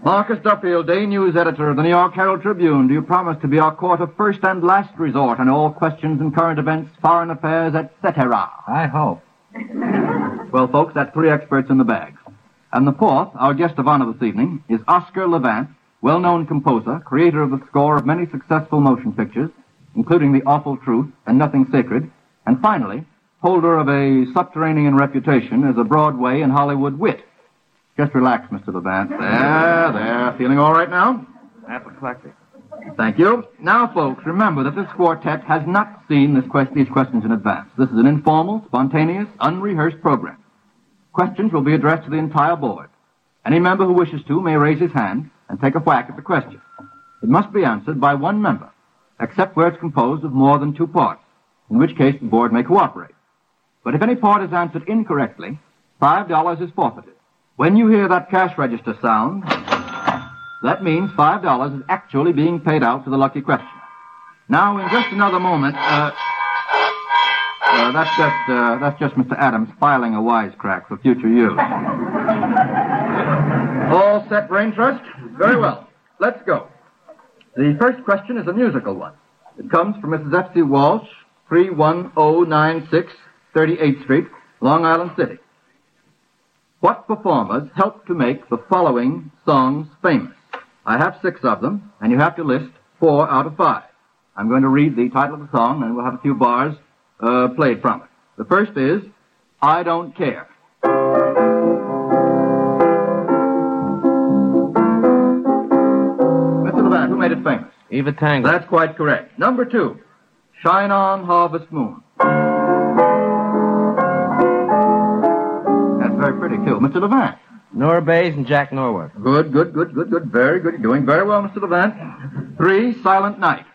Marcus Duffield, day news editor of the New York Herald Tribune, do you promise to be our court of first and last resort on all questions and current events, foreign affairs, etc.? I hope. Well, folks, that's three experts in the bag. And the fourth, our guest of honor this evening, is Oscar Levant, well-known composer, creator of the score of many successful motion pictures, including The Awful Truth and Nothing Sacred, and finally, holder of a subterranean reputation as a Broadway and Hollywood wit. Just relax, Mr. Levant. There, there. Feeling all right now? Apoplectic. Thank you. Now, folks, remember that this quartet has not seen this quest- these questions in advance. This is an informal, spontaneous, unrehearsed program. Questions will be addressed to the entire board. Any member who wishes to may raise his hand and take a whack at the question. It must be answered by one member, except where it's composed of more than two parts, in which case the board may cooperate. But if any part is answered incorrectly, five dollars is forfeited. When you hear that cash register sound, that means five dollars is actually being paid out to the lucky questioner. Now, in just another moment, uh, uh, that's just uh, that's just Mr. Adams filing a wisecrack for future use. All set, Brain Trust? Very well. Let's go. The first question is a musical one. It comes from Mrs. F.C. Walsh, 31096 38th Street, Long Island City. What performers helped to make the following songs famous? I have six of them, and you have to list four out of five. I'm going to read the title of the song, and we'll have a few bars uh, played from it. The first is I Don't Care. Mr. Levant, who made it famous? Eva Tanguay. That's quite correct. Number two, Shine On Harvest Moon. That's very pretty, too. Mr. Levant. Nora Bayes and Jack Norworth. Good, good, good, good, good. Very good. You're doing very well, Mr. Levant. Three, Silent Night.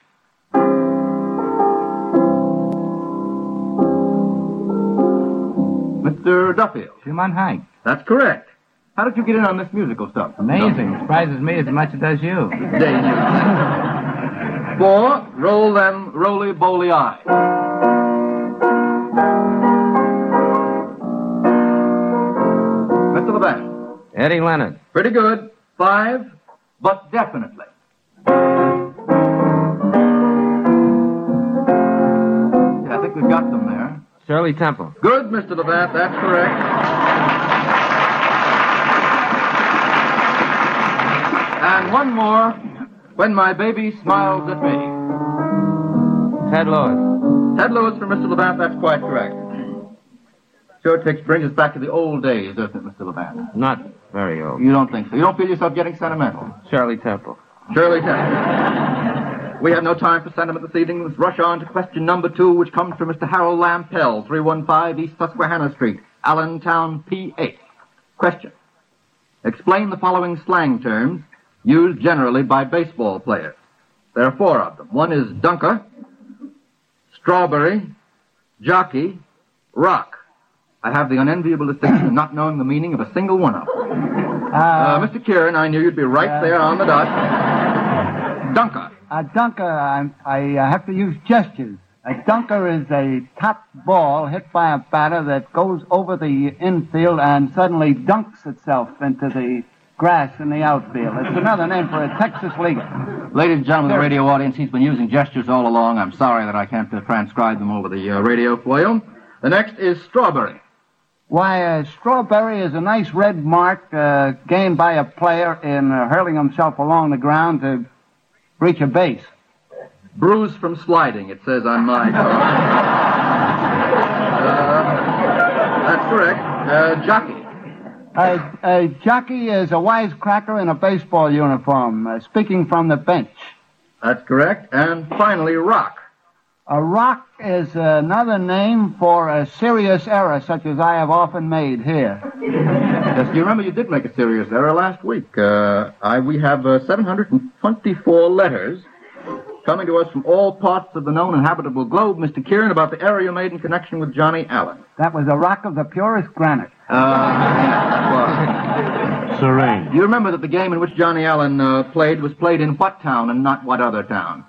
Mr. Duffield. Schumann-Heink. That's correct. How did you get in on this musical stuff? Amazing. It Surprises me as much as it does you. Four, roll them roly boly eye. Mr. Levant. Eddie Leonard. Pretty good. Five, but definitely. Yeah, I think we've got them there. Shirley Temple. Good, Mr. Levant. That's correct. And one more. When my baby smiles at me. Ted Lewis. Ted Lewis for Mr. Levant. That's quite correct. Sure takes brings us back to the old days, doesn't it, Mr. Levant? Not very old. You don't think so? You don't feel yourself getting sentimental? Shirley Temple. Shirley Temple. We have no time for sentiment this evening. Let's rush on to question number two, which comes from Mr. Harold Lampell, 315 East Susquehanna Street, Allentown, PA. Question. Explain the following slang terms used generally by baseball players. There are four of them. One is dunker, strawberry, jockey, rock. I have the unenviable distinction of not knowing the meaning of a single one of them. Uh, Mr. Kieran, I knew you'd be right there on the dot. Dunker. A dunker, I, I uh, have to use gestures. A dunker is a top ball hit by a batter that goes over the infield and suddenly dunks itself into the grass in the outfield. It's another name for a Texas leaguer. Ladies and gentlemen of the radio audience, he's been using gestures all along. I'm sorry that I can't uh, transcribe them over the uh, radio for you. The next is strawberry. Why, a strawberry is a nice red mark uh, gained by a player in uh, hurling himself along the ground to reach a base. Bruise from sliding, it says on my card. Uh, that's correct. Uh, jockey. A, a jockey is a wisecracker in a baseball uniform, uh, speaking from the bench. That's correct. And finally, rock. A rock is another name for a serious error, such as I have often made here. Yes, you remember you did make a serious error last week. Uh, I, we have uh, 724 letters coming to us from all parts of the known inhabitable globe, Mr. Kieran, about the error you made in connection with Johnny Allen. That was a rock of the purest granite. Uh, Serene. You remember that the game in which Johnny Allen uh, played was played in what town and not what other town?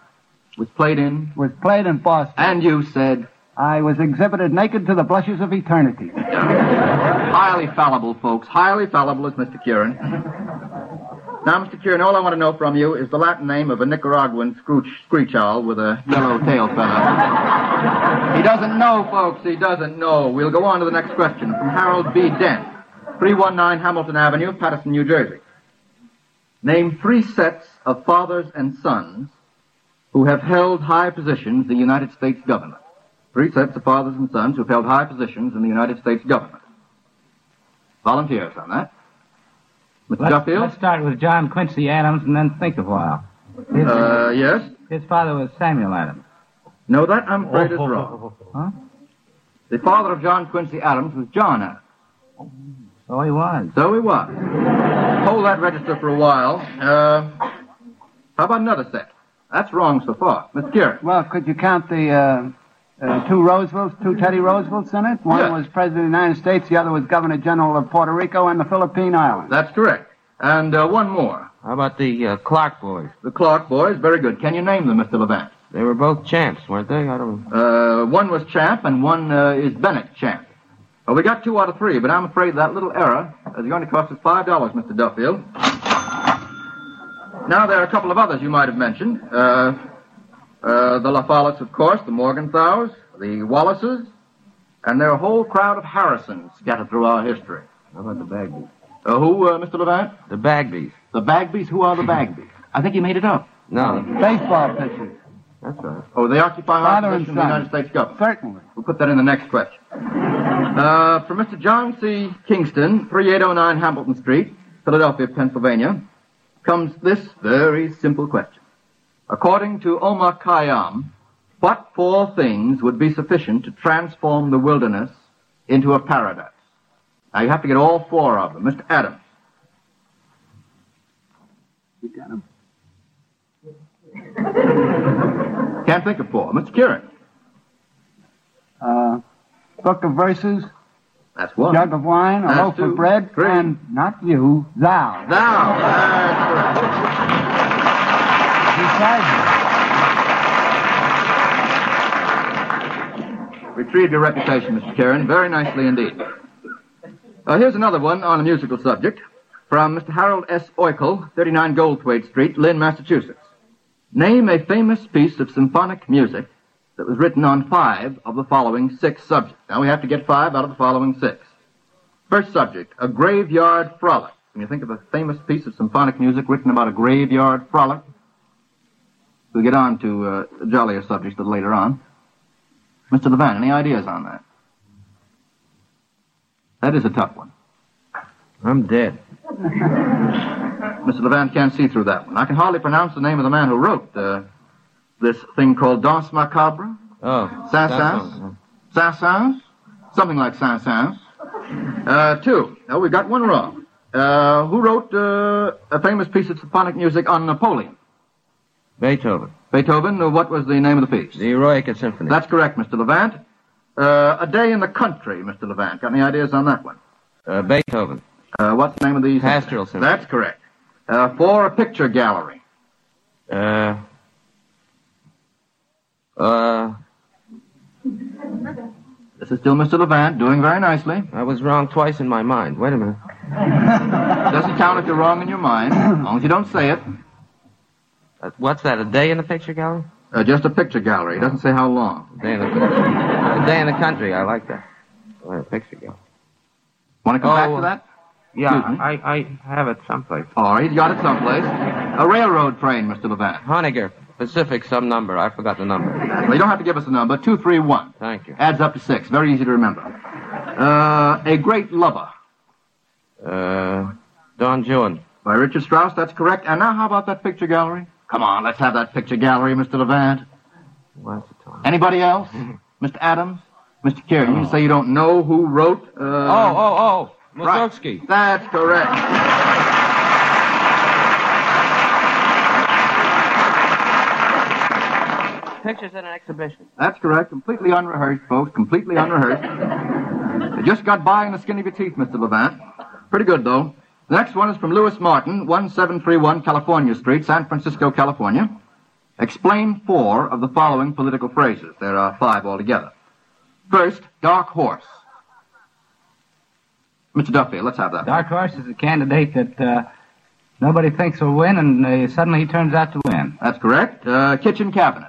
Was played in? Was played in Boston. And you said? I was exhibited naked to the blushes of eternity. Highly fallible, folks. Highly fallible is Mr. Kieran. Now, Mr. Kieran, all I want to know from you is the Latin name of a Nicaraguan screech, screech owl with a yellow tail feather. He doesn't know, folks. He doesn't know. We'll go on to the next question from Harold B. Dent, 319 Hamilton Avenue, Paterson, New Jersey. Name three sets of fathers and sons who have held high positions in the United States government. Three sets of fathers and sons who've held high positions in the United States government. Volunteers on that. Mr. Let's, Duffield? let's start with John Quincy Adams and then think a while. His, Uh, yes? his father was Samuel Adams. No, that I'm afraid is wrong. Huh? The father of John Quincy Adams was John Adams. So he was. So he was. Hold that register for a while. Uh, how about another set? That's wrong so far. Miss Garrett. Well, could you count the uh, uh, two Roosevelts, two Teddy Roosevelts in it? One Yes. was President of the United States, the other was Governor General of Puerto Rico and the Philippine Islands. That's correct. And uh, one more. How about the uh, Clark boys? The Clark boys. Very good. Can you name them, Mr. Levant? They were both champs, weren't they? I don't. Uh, one was Champ and one uh, is Bennett Champ. Well, we got two out of three, but I'm afraid that little error is going to cost us five dollars, Mr. Duffield. Now there are a couple of others you might have mentioned. Uh, uh, the La Follettes, of course, the Morgenthaus, the Wallaces, and there are a whole crowd of Harrisons scattered through our history. How about the Bagbies? Uh, who, uh, Mr. Levant? The Bagbies. The Bagbies? Who are the Bagbies? I think you made it up. No. Baseball pitchers. That's right. Oh, they occupy our Father position in the. United States government. Certainly. We'll put that in the next question. Uh, from Mr. John C. Kingston, 3809 Hamilton Street, Philadelphia, Pennsylvania, comes this very simple question. According to Omar Khayyam, what four things would be sufficient to transform the wilderness into a paradise? Now you have to get all four of them. Mr. Adams. You got 'em? Can't think of four. Mr. Kieran. Uh, book of verses, That's one. jug of wine, a That's loaf two. of bread, Three. and not you, thou. Thou. That's correct. Retrieved your reputation, Mr. Kieran, very nicely indeed. Uh, here's another one on a musical subject from Mr. Harold S. Oikel, 39 Goldthwaite Street, Lynn, Massachusetts. Name a famous piece of symphonic music that was written on five of the following six subjects. Now we have to get five out of the following six. First subject, a graveyard frolic. Can you think of a famous piece of symphonic music written about a graveyard frolic, we'll get on to uh, jollier subjects a little later on. Mr. Levant, any ideas on that? That is a tough one. I'm dead. Mr. Levant can't see through that one. I can hardly pronounce the name of the man who wrote uh, this thing called Danse Macabre. Oh. Saint-Saëns? Something like Saint-Saëns. Uh, two. Oh, we got one wrong. Uh, who wrote uh, a famous piece of symphonic music on Napoleon? Beethoven. Beethoven. Uh, what was the name of the piece? The Eroica Symphony. That's correct, Mr. Levant. Uh, a Day in the Country, Mr. Levant. Got any ideas on that one? Uh, Beethoven. Uh, what's the name of the... Pastoral Symphony. That's correct. Uh, for a picture gallery. Uh. Uh. This is still Mr. Levant, doing very nicely. I was wrong twice in my mind. Wait a minute. Doesn't count if you're wrong in your mind, as long as you don't say it. Uh, what's that? A day in the picture gallery? Uh, just a picture gallery. It doesn't say how long. A day in the a day in the country. I like that. Oh, a picture gallery. Want to come Oh, back to that? Yeah, I, I have it someplace. Oh, he's got it someplace. A railroad train, Mr. Levant. Honegger, Pacific, some number. I forgot the number. Well, you don't have to give us a number. 231. Thank you. Adds up to six. Very easy to remember. Uh, a great lover. Uh, Don Juan. By Richard Strauss, that's correct. And now how about that picture gallery? Come on, let's have that picture gallery, Mr. Levant. What's the time? Anybody else? Mr. Adams? Mr. Kieran, you say you don't know who wrote, uh... Oh, oh, oh. Right. Mussorgsky. That's correct. Pictures in an exhibition. That's correct. Completely unrehearsed, folks. Completely unrehearsed. It just got by in the skin of your teeth, Mr. Levant. Pretty good, though. The next one is from Louis Martin, 1731 California Street, San Francisco, California. Explain four of the following political phrases. There are five altogether. First, dark horse. Mr. Duffield, let's have that. Dark Horse is a candidate that uh, nobody thinks will win, and uh, suddenly he turns out to win. That's correct. Uh, kitchen cabinet.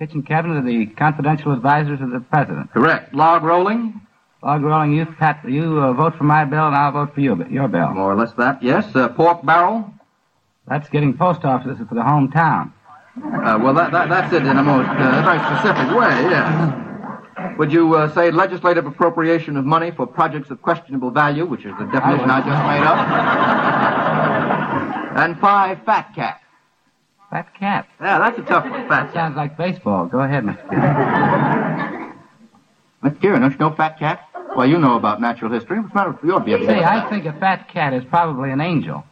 Kitchen cabinet are the confidential advisors of the president. Correct. Log rolling. Log rolling, you, Pat, you uh, vote for my bill, and I'll vote for you, your bill. More or less that. Yes. Uh, pork barrel. That's getting post offices for the hometown. Uh, well, that, that, that's it in a most uh, very specific way, yes. Would you uh, say legislative appropriation of money for projects of questionable value, which is the definition I just made up? And five, fat cat. Fat cat. Yeah, that's a tough one, fat. Sounds like baseball. Go ahead, Mr. Kieran. Mr. Kieran, don't you know fat cat? Well, you know about natural history. What's the matter with your view? Say, I think a fat cat is probably an angel.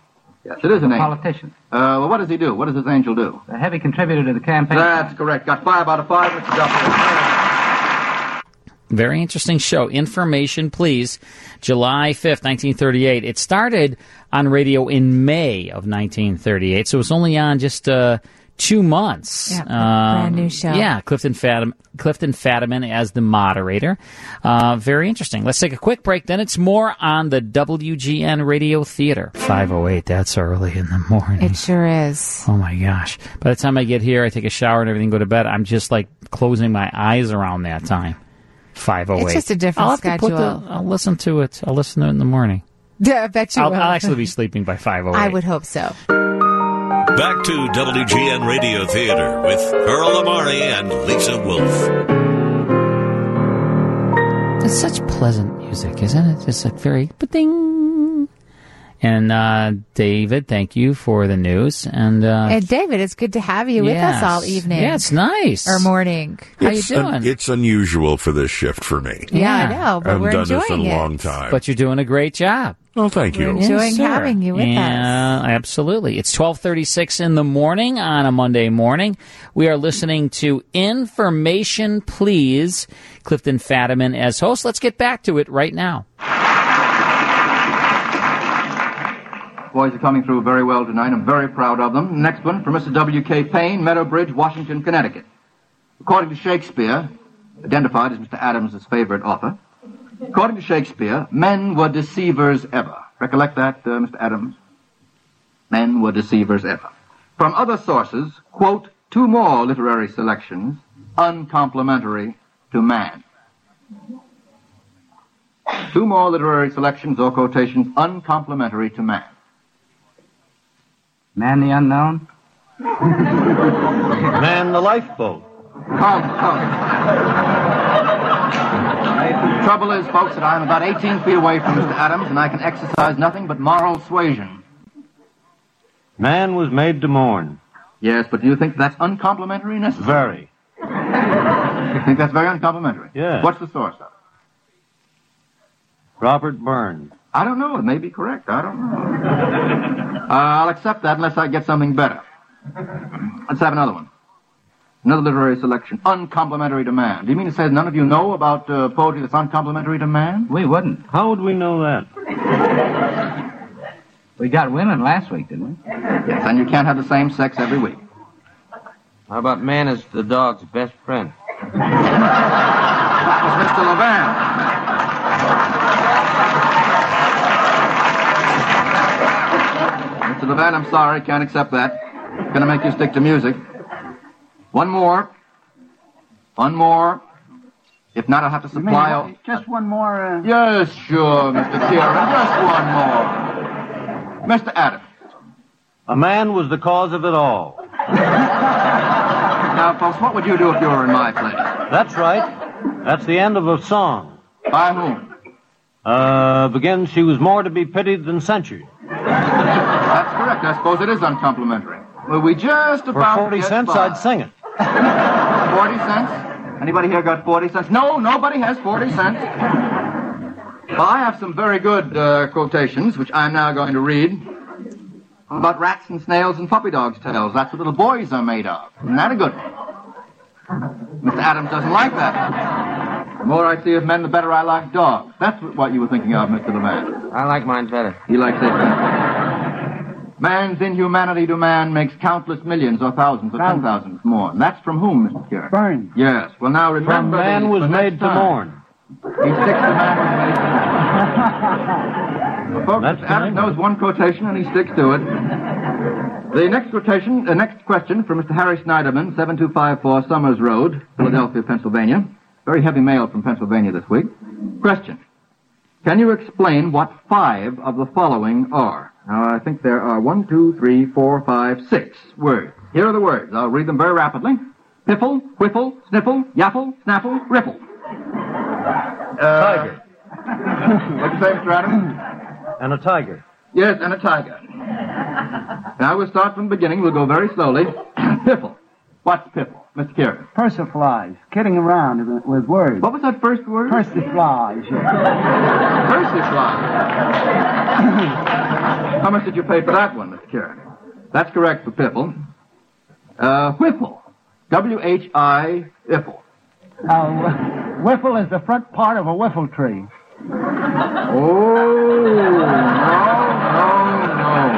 Yes, it is an A angel. politician. Uh, well, what does he do? What does this angel do? A heavy contributor to the campaign. That's correct. Got five out of five, Mr. Duffy. Very interesting show. Information, please. July 5th, 1938. It started on radio in May of 1938, so it was only on just uh, two months. Yeah, brand new show. Yeah, Clifton, Fatim, Clifton Fadiman as the moderator. Uh, very interesting. Let's take a quick break. Then it's more on the WGN Radio Theater. 508, that's early in the morning. It sure is. Oh my gosh. By the time I get here, I take a shower and everything, go to bed, I'm just like closing my eyes around that time. 508. It's just a different I'll have to put schedule. the- I'll listen to it. I'll listen to it in the morning. Yeah, I bet you I'll, will. I'll actually be sleeping by 508. I would hope so. Back to WGN Radio Theater with Carl Amari and Lisa Wolf. It's such pleasant music, isn't it? It's like very ding. And uh, David, thank you for the news. And uh, And David, it's good to have you with us all evening. Yeah, it's nice. Or morning. How it's you un- doing? it's unusual for this shift for me. Yeah, I know, but I haven't we're done this in enjoying a it. long time. But you're doing a great job. Well, thank We're you. enjoying sir. having you with us. yeah, absolutely. It's 12:36 in the morning on a Monday morning. We are listening to Information Please. Clifton Fadiman as host. Let's get back to it right now. Boys are coming through very well tonight. I'm very proud of them. Next one from Mr. W.K. Payne, Meadowbridge, Washington, Connecticut. According to Shakespeare, identified as Mr. Adams' favorite author, according to Shakespeare, men were deceivers ever. Recollect that, uh, Mr. Adams? Men were deceivers ever. From other sources, quote, two more literary selections, uncomplimentary to man. Two more literary selections or quotations uncomplimentary to man. Man the Unknown? Man the lifeboat. Come, come. Trouble is, folks, that I'm about 18 feet away from Mr. Adams, and I can exercise nothing but moral suasion. Man was made to mourn. Yes, but do you think that's uncomplimentary necessary? Very. You think that's very uncomplimentary? Yeah. What's the source of it? Robert Burns. I don't know. It may be correct. I don't know. Uh, I'll accept that unless I get something better. Let's have another one. Another literary selection. Uncomplimentary to man. Do you mean to say none of you know about uh, poetry that's uncomplimentary to man? We wouldn't. How would we know that? We got women last week, didn't we? Yes, and you can't have the same sex every week. How about man as the dog's best friend? That was Mr. Levant. Mr. Levant, I'm sorry, can't accept that. Gonna make you stick to music. One more. One more. If not, I'll have to You mean supply. one- just one more. Uh... Yes, sure, Mr. Kieran. Just one more. Mr. Adams. A man was the cause of it all. Now, folks, what would you do if you were in my place? That's right. That's the end of a song. By whom? Uh, begins, she was more to be pitied than censured. That's correct. I suppose it is uncomplimentary. Well, we just about. For about 40 get cents, by. I'd sing it. 40 cents? Anybody here got 40 cents? No, nobody has 40 cents. Well, I have some very good uh, quotations, which I'm now going to read. About rats and snails and puppy dogs' tails. That's what little boys are made of. Isn't that a good one? Mr. Adams doesn't like that. The more I see of men, the better I like dogs. That's what you were thinking of, Mr. Levant. I like mine better. He likes it. Man's inhumanity to man makes countless millions or thousands or ten thousands more. And that's from whom, Mr. Cure? Burns. Yes. Well, now From remember. man was made to mourn. He sticks to man was made to Well, folks, That's Mr. Adams knows one quotation and he sticks to it. The next quotation, the next question from Mr. Harry Snyderman, 7254 Summers Road, Philadelphia, Pennsylvania. Very heavy mail from Pennsylvania this week. Question. Can you explain what five of the following are? Now, I think there are one, two, three, four, five, six words. Here are the words. I'll read them very rapidly. Piffle, whiffle, sniffle, yaffle, snaffle, riffle. Uh, Tiger. What'd you say, Mr. Adams? And a tiger. Yes, and a tiger. Now we'll start from the beginning. We'll go very slowly. piffle. What's piffle? Mr. Kieran. Persiflage. Kidding around with- with words. What was that first word? Persiflage. Persiflage. How much did you pay for that one, Mr. Kieran? That's correct for piffle. Uh, whiffle. W-H-I, iffle. Uh, whiffle is the front part of a whiffle tree. Oh, no, no,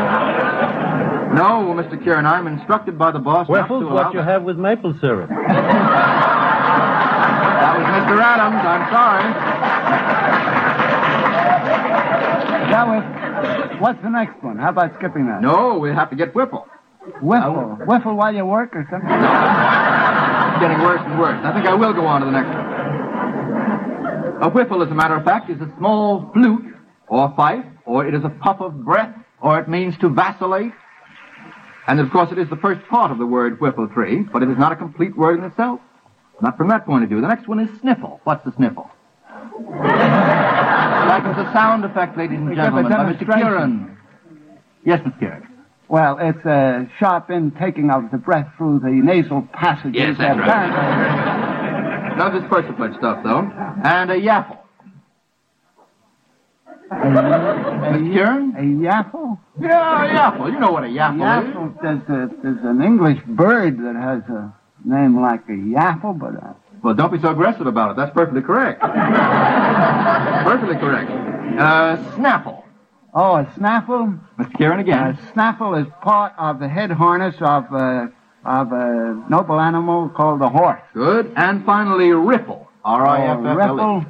no. No, Mr. Kieran, I'm instructed by the boss not to Whiffle's allow what you have with maple syrup. That was Mr. Adams. I'm sorry. That was. What's the next one? How about skipping that? No, we have to get whiffle. Whiffle. Whiffle while you work or something? It's getting worse and worse. I think I will go on to the next one. A whiffle, as a matter of fact, is a small flute or fife, or it is a puff of breath, or it means to vacillate. And of course, it is the first part of the word whiffle tree, but it is not a complete word in itself. Not from that point of view. The next one is sniffle. What's the sniffle? That is a sound effect, ladies and We give a gentlemen, by Mr. demonstration. Kieran. Yes, Mr. Kieran. Well, it's a sharp intaking of the breath through the nasal passages. Yes, that's right. apparently. None of this persiflage stuff, though. And a yaffle. A Kieran? A yaffle? Yeah, a yaffle. You know what a yaffle, is. Yaffle, there's, a, there's an English bird that has a name like a yaffle, but uh, Well, don't be so aggressive about it. That's perfectly correct. perfectly correct. Uh, snaffle. oh, a snaffle. Mr. Kieran A again. snaffle is part of the head harness of uh, of a noble animal called the horse. Good. And finally, riffle. R-I-F-F-L-E. Riffle.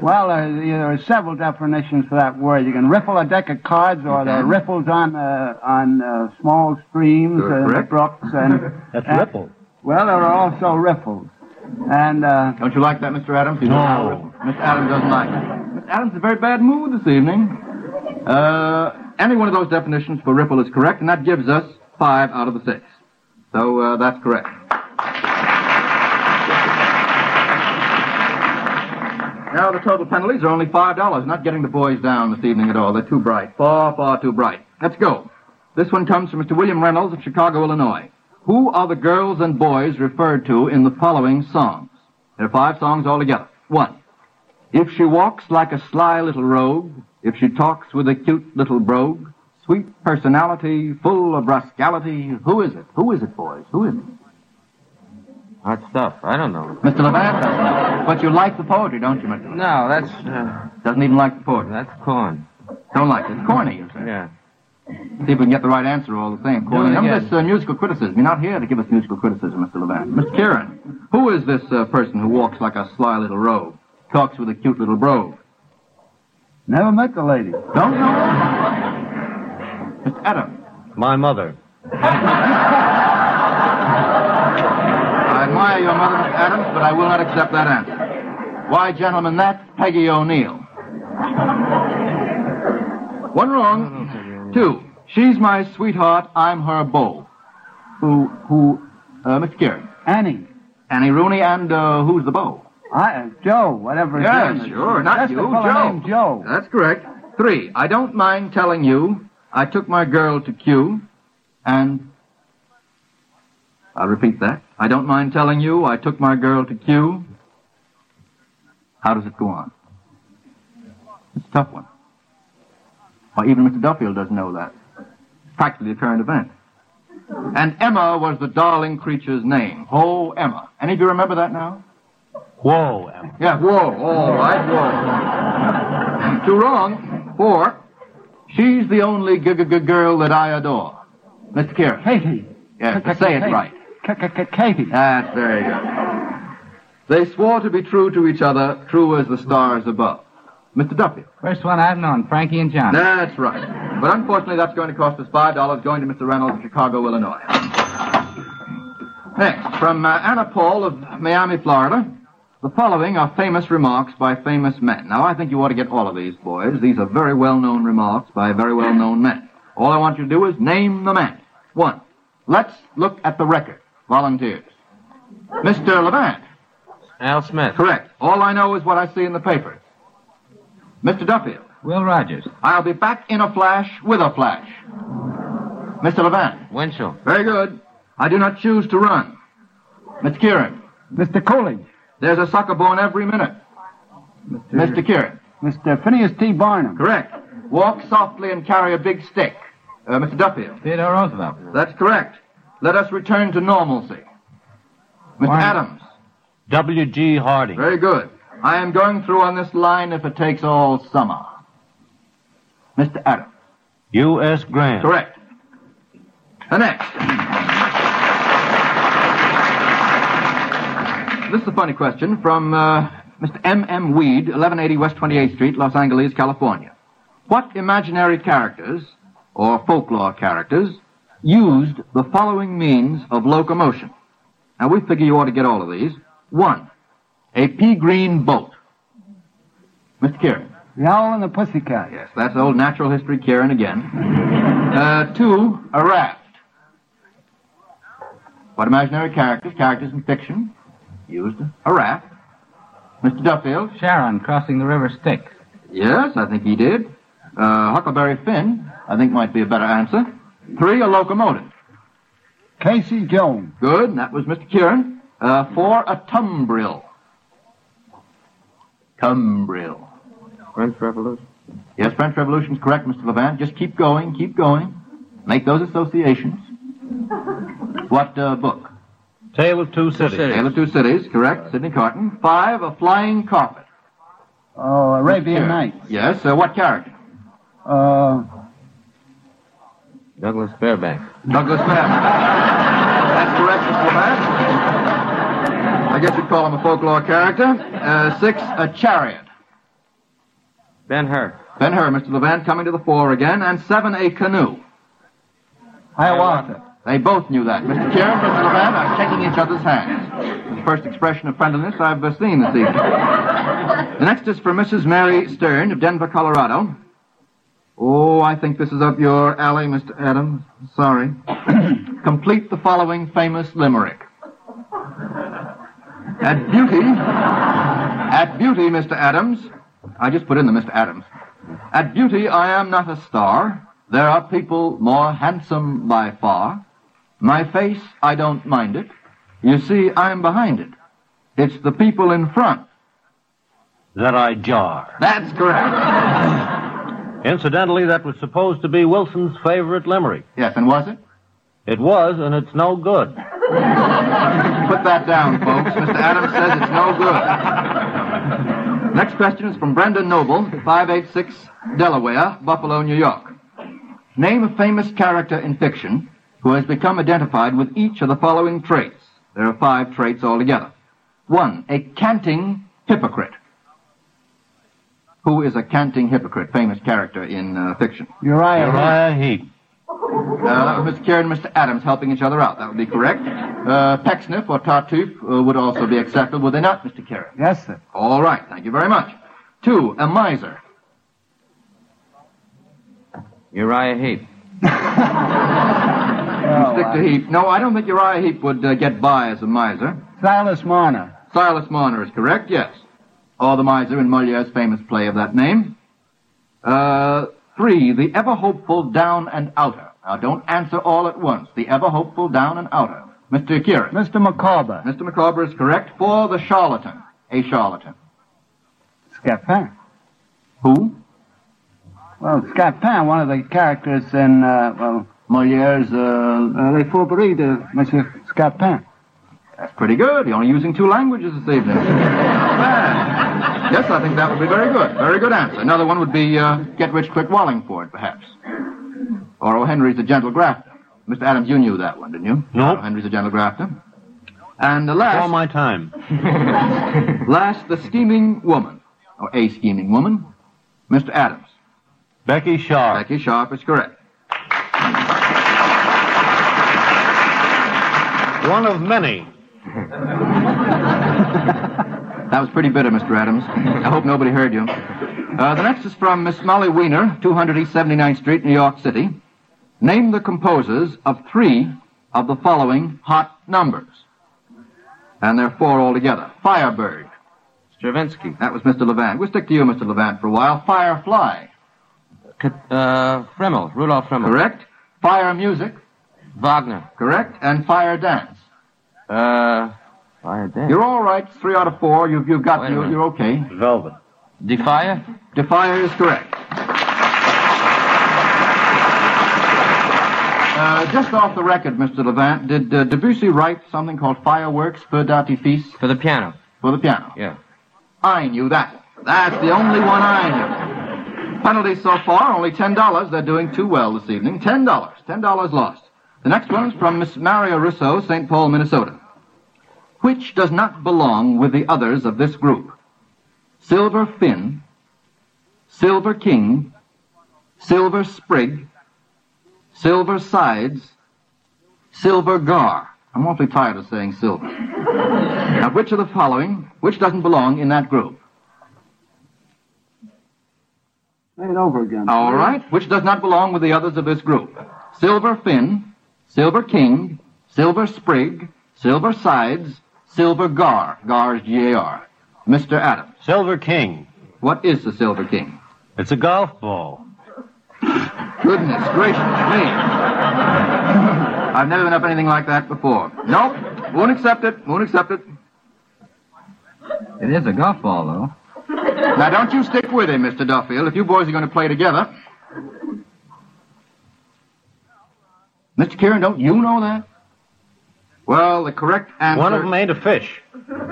Well, uh, there are several definitions for that word. You can riffle a deck of cards, or there are can. riffles on uh, on uh, small streams and correct. brooks, and That's and- riffle. Well, there are also riffles, and uh, Don't you like that, Mr. Adams? You No. Mr. Adams doesn't like it. Mr. Adams is in a very bad mood this evening. Uh, any one of those definitions for riffle is correct, and that gives us five out of the six. So uh, that's correct. Now the total penalties are only five dollars. Not getting the boys down this evening at all. They're too bright. Far, far too bright. Let's go. This one comes from Mr. William Reynolds of Chicago, Illinois. Who are the girls and boys referred to in the following songs? There are five songs altogether. One. If she walks like a sly little rogue, if she talks with a cute little brogue, sweet personality, full of rascality, who is it? Who is it, boys? Who is it? Hot stuff. I don't know. Mr. Levant? But you like the poetry, don't you, Mr. Levant? No, that's uh, Doesn't even like the poetry. that's corn. Don't like it. It's corny, you say. Yeah. See if we can get the right answer all the same. Corny. it Remember again. this uh, musical criticism. You're not here to give us musical criticism, Mr. Levant. Mr. Kieran, who is this uh, person who walks like a sly little rogue, talks with a cute little brogue? never met the lady. Don't know? Mr. Adams. My mother. I admire your mother, Mr. Adams, but I will not accept that answer. Why, gentlemen, that's Peggy O'Neill. One wrong. Two. She's my sweetheart, I'm her beau. Who, who, uh, Mr. Kieran. Annie. Annie Rooney, and, uh, who's the beau? I, uh, Joe, whatever his Yeah, name is. sure, not That's you, the fellow Joe. named Joe. That's correct. Three. I don't mind telling you, I took my girl to Kew, and I'll repeat that. I don't mind telling you, I took my girl to Kew. How does it go on? It's a tough one. Why, even Mr. Duffield doesn't know that. It's practically a current event. And Emma was the darling creature's name. Oh, Emma. Any of you remember that now? Whoa, Emma. Yeah, whoa, all right, whoa. Too wrong. Four. She's the only g- g- g- girl that I adore. Mr. Kieran. Katie. Yes, but say it right. Katie. That's very good. They swore to be true to each other, true as the stars above. Mr. Duffield. First one I've known, Frankie and John. That's right. But unfortunately, that's going to cost us five dollars going to Mr. Reynolds of Chicago, Illinois. Next, from uh, Anna Paul of Miami, Florida. The following are famous remarks by famous men. Now, I think you ought to get all of these, boys. These are very well-known remarks by very well-known men. All I want you to do is name the man. One. Let's look at the record. Volunteers. Mr. Levant. Al Smith. Correct. All I know is what I see in the papers. Mr. Duffield. Will Rogers. I'll be back in a flash with a flash. Mr. Levant. Winchell. Very good. I do not choose to run. Mr. Kieran. Mr. Coolidge. There's a sucker born every minute. Mr. Kieran. Mr. Phineas T. Barnum. Correct. Walk softly and carry a big stick. Uh, Mr. Duffield. Theodore Roosevelt. That's correct. Let us return to normalcy. Mr. Adams. W.G. Harding. Very good. I am going through on this line if it takes all summer. Mr. Adams. U.S. Grant. Correct. The next. This is a funny question from uh, Mr. M. M. Weed, 1180 West 28th Street, Los Angeles, California. What imaginary characters, or folklore characters, used the following means of locomotion? Now, we figure you ought to get all of these. One, a pea green boat. Mr. Kieran. The Owl and the Pussycat. Yes, that's old natural history Kieran again. Uh, two, a raft. What imaginary characters, characters in fiction, used a raft? Mr. Duffield. Charon crossing the river Styx. Yes, I think he did. Uh, Huckleberry Finn, I think might be a better answer. Three, a locomotive. Casey Jones. Good, and that was Mr. Kieran. Uh, four, a tumbril. Tumbril. French Revolution. Yes, French Revolution's correct, Mr. Levant. Just keep going, keep going. Make those associations. What uh, book? Tale of Two Cities. Tale of Two Cities, correct. Sydney Carton. Five, a flying carpet. Oh, Arabian Kieran. Nights. Yes, uh, what character? Uh, Douglas Fairbanks. Douglas Fairbanks. That's correct, Mr. Levant. I guess you'd call him a folklore character. Uh, six, a chariot. Ben Hur. Ben Hur, Mr. Levant, coming to the fore again. And seven, a canoe. Hiawatha. They both knew that. Mr. Kieran, and Mr. Levant are shaking each other's hands. The first expression of friendliness I've uh, seen this evening. The next is for Mrs. Mary Stern of Denver, Colorado. Oh, I think this is up your alley, Mr. Adams. Sorry. Complete the following famous limerick. At beauty, at beauty, Mr. Adams, I just put in the Mr. Adams. At beauty, I am not a star. There are people more handsome by far. My face, I don't mind it. You see, I'm behind it. It's the people in front. That I jar. That's correct. Incidentally, that was supposed to be Wilson's favorite limerick. Yes, and was it? It was, and it's no good. Put that down, folks. Mr. Adams says it's no good. Next question is from Brendan Noble, 586 Delaware, Buffalo, New York. Name a famous character in fiction who has become identified with each of the following traits. There are five traits altogether. One, a canting hypocrite. Who is a canting hypocrite, famous character in uh, fiction? Uriah. Uriah Heep. Uh, that Mr. Kieran and Mr. Adams helping each other out. That would be correct. Uh, Pecksniff or Tartuffe uh, would also be acceptable, would they not, Mr. Kieran? Yes, sir. All right. Thank you very much. Two, a miser. Uriah Heep. Stick to Heep. No, I don't think Uriah Heep would uh, get by as a miser. Silas Marner. Silas Marner is correct, yes. Or the miser in Moliere's famous play of that name. Uh, three, the ever hopeful down and outer. Now, don't answer all at once. The ever hopeful down and outer. Mr. Kieran. Mr. Micawber. Mr. Micawber is correct. Four, the charlatan. A charlatan. Scapin. Who? Well, Scapin, one of the characters in, uh, well, Moliere's, uh, uh, Les Fourberies de Monsieur Scapin. That's pretty good. You're only using two languages this evening. Yes, I think that would be very good. Very good answer. Another one would be uh, Get Rich Quick Wallingford, perhaps. Or O. Henry's a Gentle Grafter. Mr. Adams, you knew that one, didn't you? No. O. Henry's a Gentle Grafter. And the last, All my time. last, the scheming woman, or a scheming woman, Mr. Adams. Becky Sharp. Becky Sharp is correct. One of many. That was pretty bitter, Mr. Adams. I hope nobody heard you. Uh, the next is from Miss Molly Weiner, 200 East 79th Street, New York City. Name the composers of three of the following hot numbers? And there are four altogether. Firebird. Stravinsky. That was Mr. Levant. We'll stick to you, Mr. Levant, for a while. Firefly. Uh, Friml. Rudolf Friml. Correct. Fire music. Wagner. Correct. And fire dance. Uh, Fire Dance. You're all right. Three out of four. You've, you've got, you, you're okay. Velvet. De Falla? Defier is correct. Uh, just off the record, Mr. Levant, did uh, Debussy write something called Fireworks, Feux d'Artifice? For the piano. For the piano. Yeah. I knew that. That's the only one I knew. Penalties so far, only $10. They're doing too well this evening. $10. $10 lost. The next one's from Miss Maria Russo, St. Paul, Minnesota. Which does not belong with the others of this group? Silver Fin, Silver King, Silver Sprig, Silver Sides, Silver Gar. I'm awfully tired of saying silver. now, which of the following, which doesn't belong in that group? Say it over again. All right. Which does not belong with the others of this group? Silver Fin, Silver King, Silver Sprig, Silver Sides, Silver Gar. Gar is G-A-R. Mr. Adams. Silver King. What is the Silver King? It's a golf ball. Goodness gracious me. I've never been up anything like that before. Nope. Won't accept it. Won't accept it. It is a golf ball, though. Now, don't you stick with him, Mr. Duffield, if you boys are going to play together. Mr. Kieran, don't you know that? Well, the correct answer... One of them ain't a fish.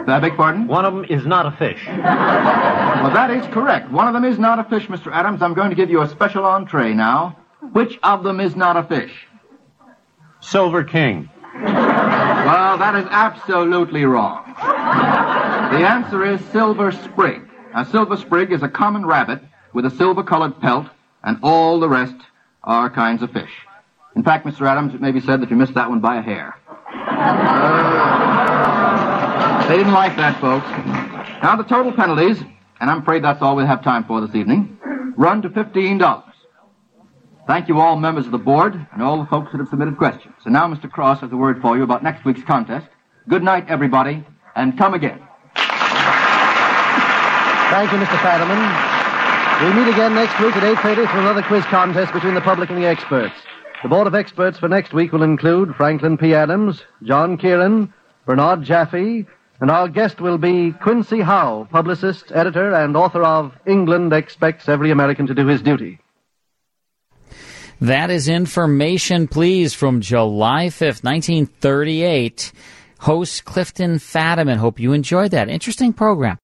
I beg pardon? One of them is not a fish. Well, that is correct. One of them is not a fish, Mr. Adams. I'm going to give you a special entree now. Which of them is not a fish? Silver King. Well, that is absolutely wrong. The answer is silver sprig. A silver sprig is a common rabbit with a silver-colored pelt, and all the rest are kinds of fish. In fact, Mr. Adams, it may be said that you missed that one by a hair. Uh, they didn't like that, folks. Now, the total penalties, and I'm afraid that's all we have time for this evening, run to $15. Thank you all members of the board and all the folks that have submitted questions. And now Mr. Cross has a word for you about next week's contest. Good night, everybody, and come again. Thank you, Mr. Fadiman. We'll meet again next week at 8.30 for another quiz contest between the public and the experts. The board of experts for next week will include Franklin P. Adams, John Kieran, Bernard Jaffe, and our guest will be Quincy Howe, publicist, editor, and author of England Expects Every American to Do His Duty. That is information, please, from July 5th, 1938. Host Clifton Fadiman. Hope you enjoyed that. Interesting program.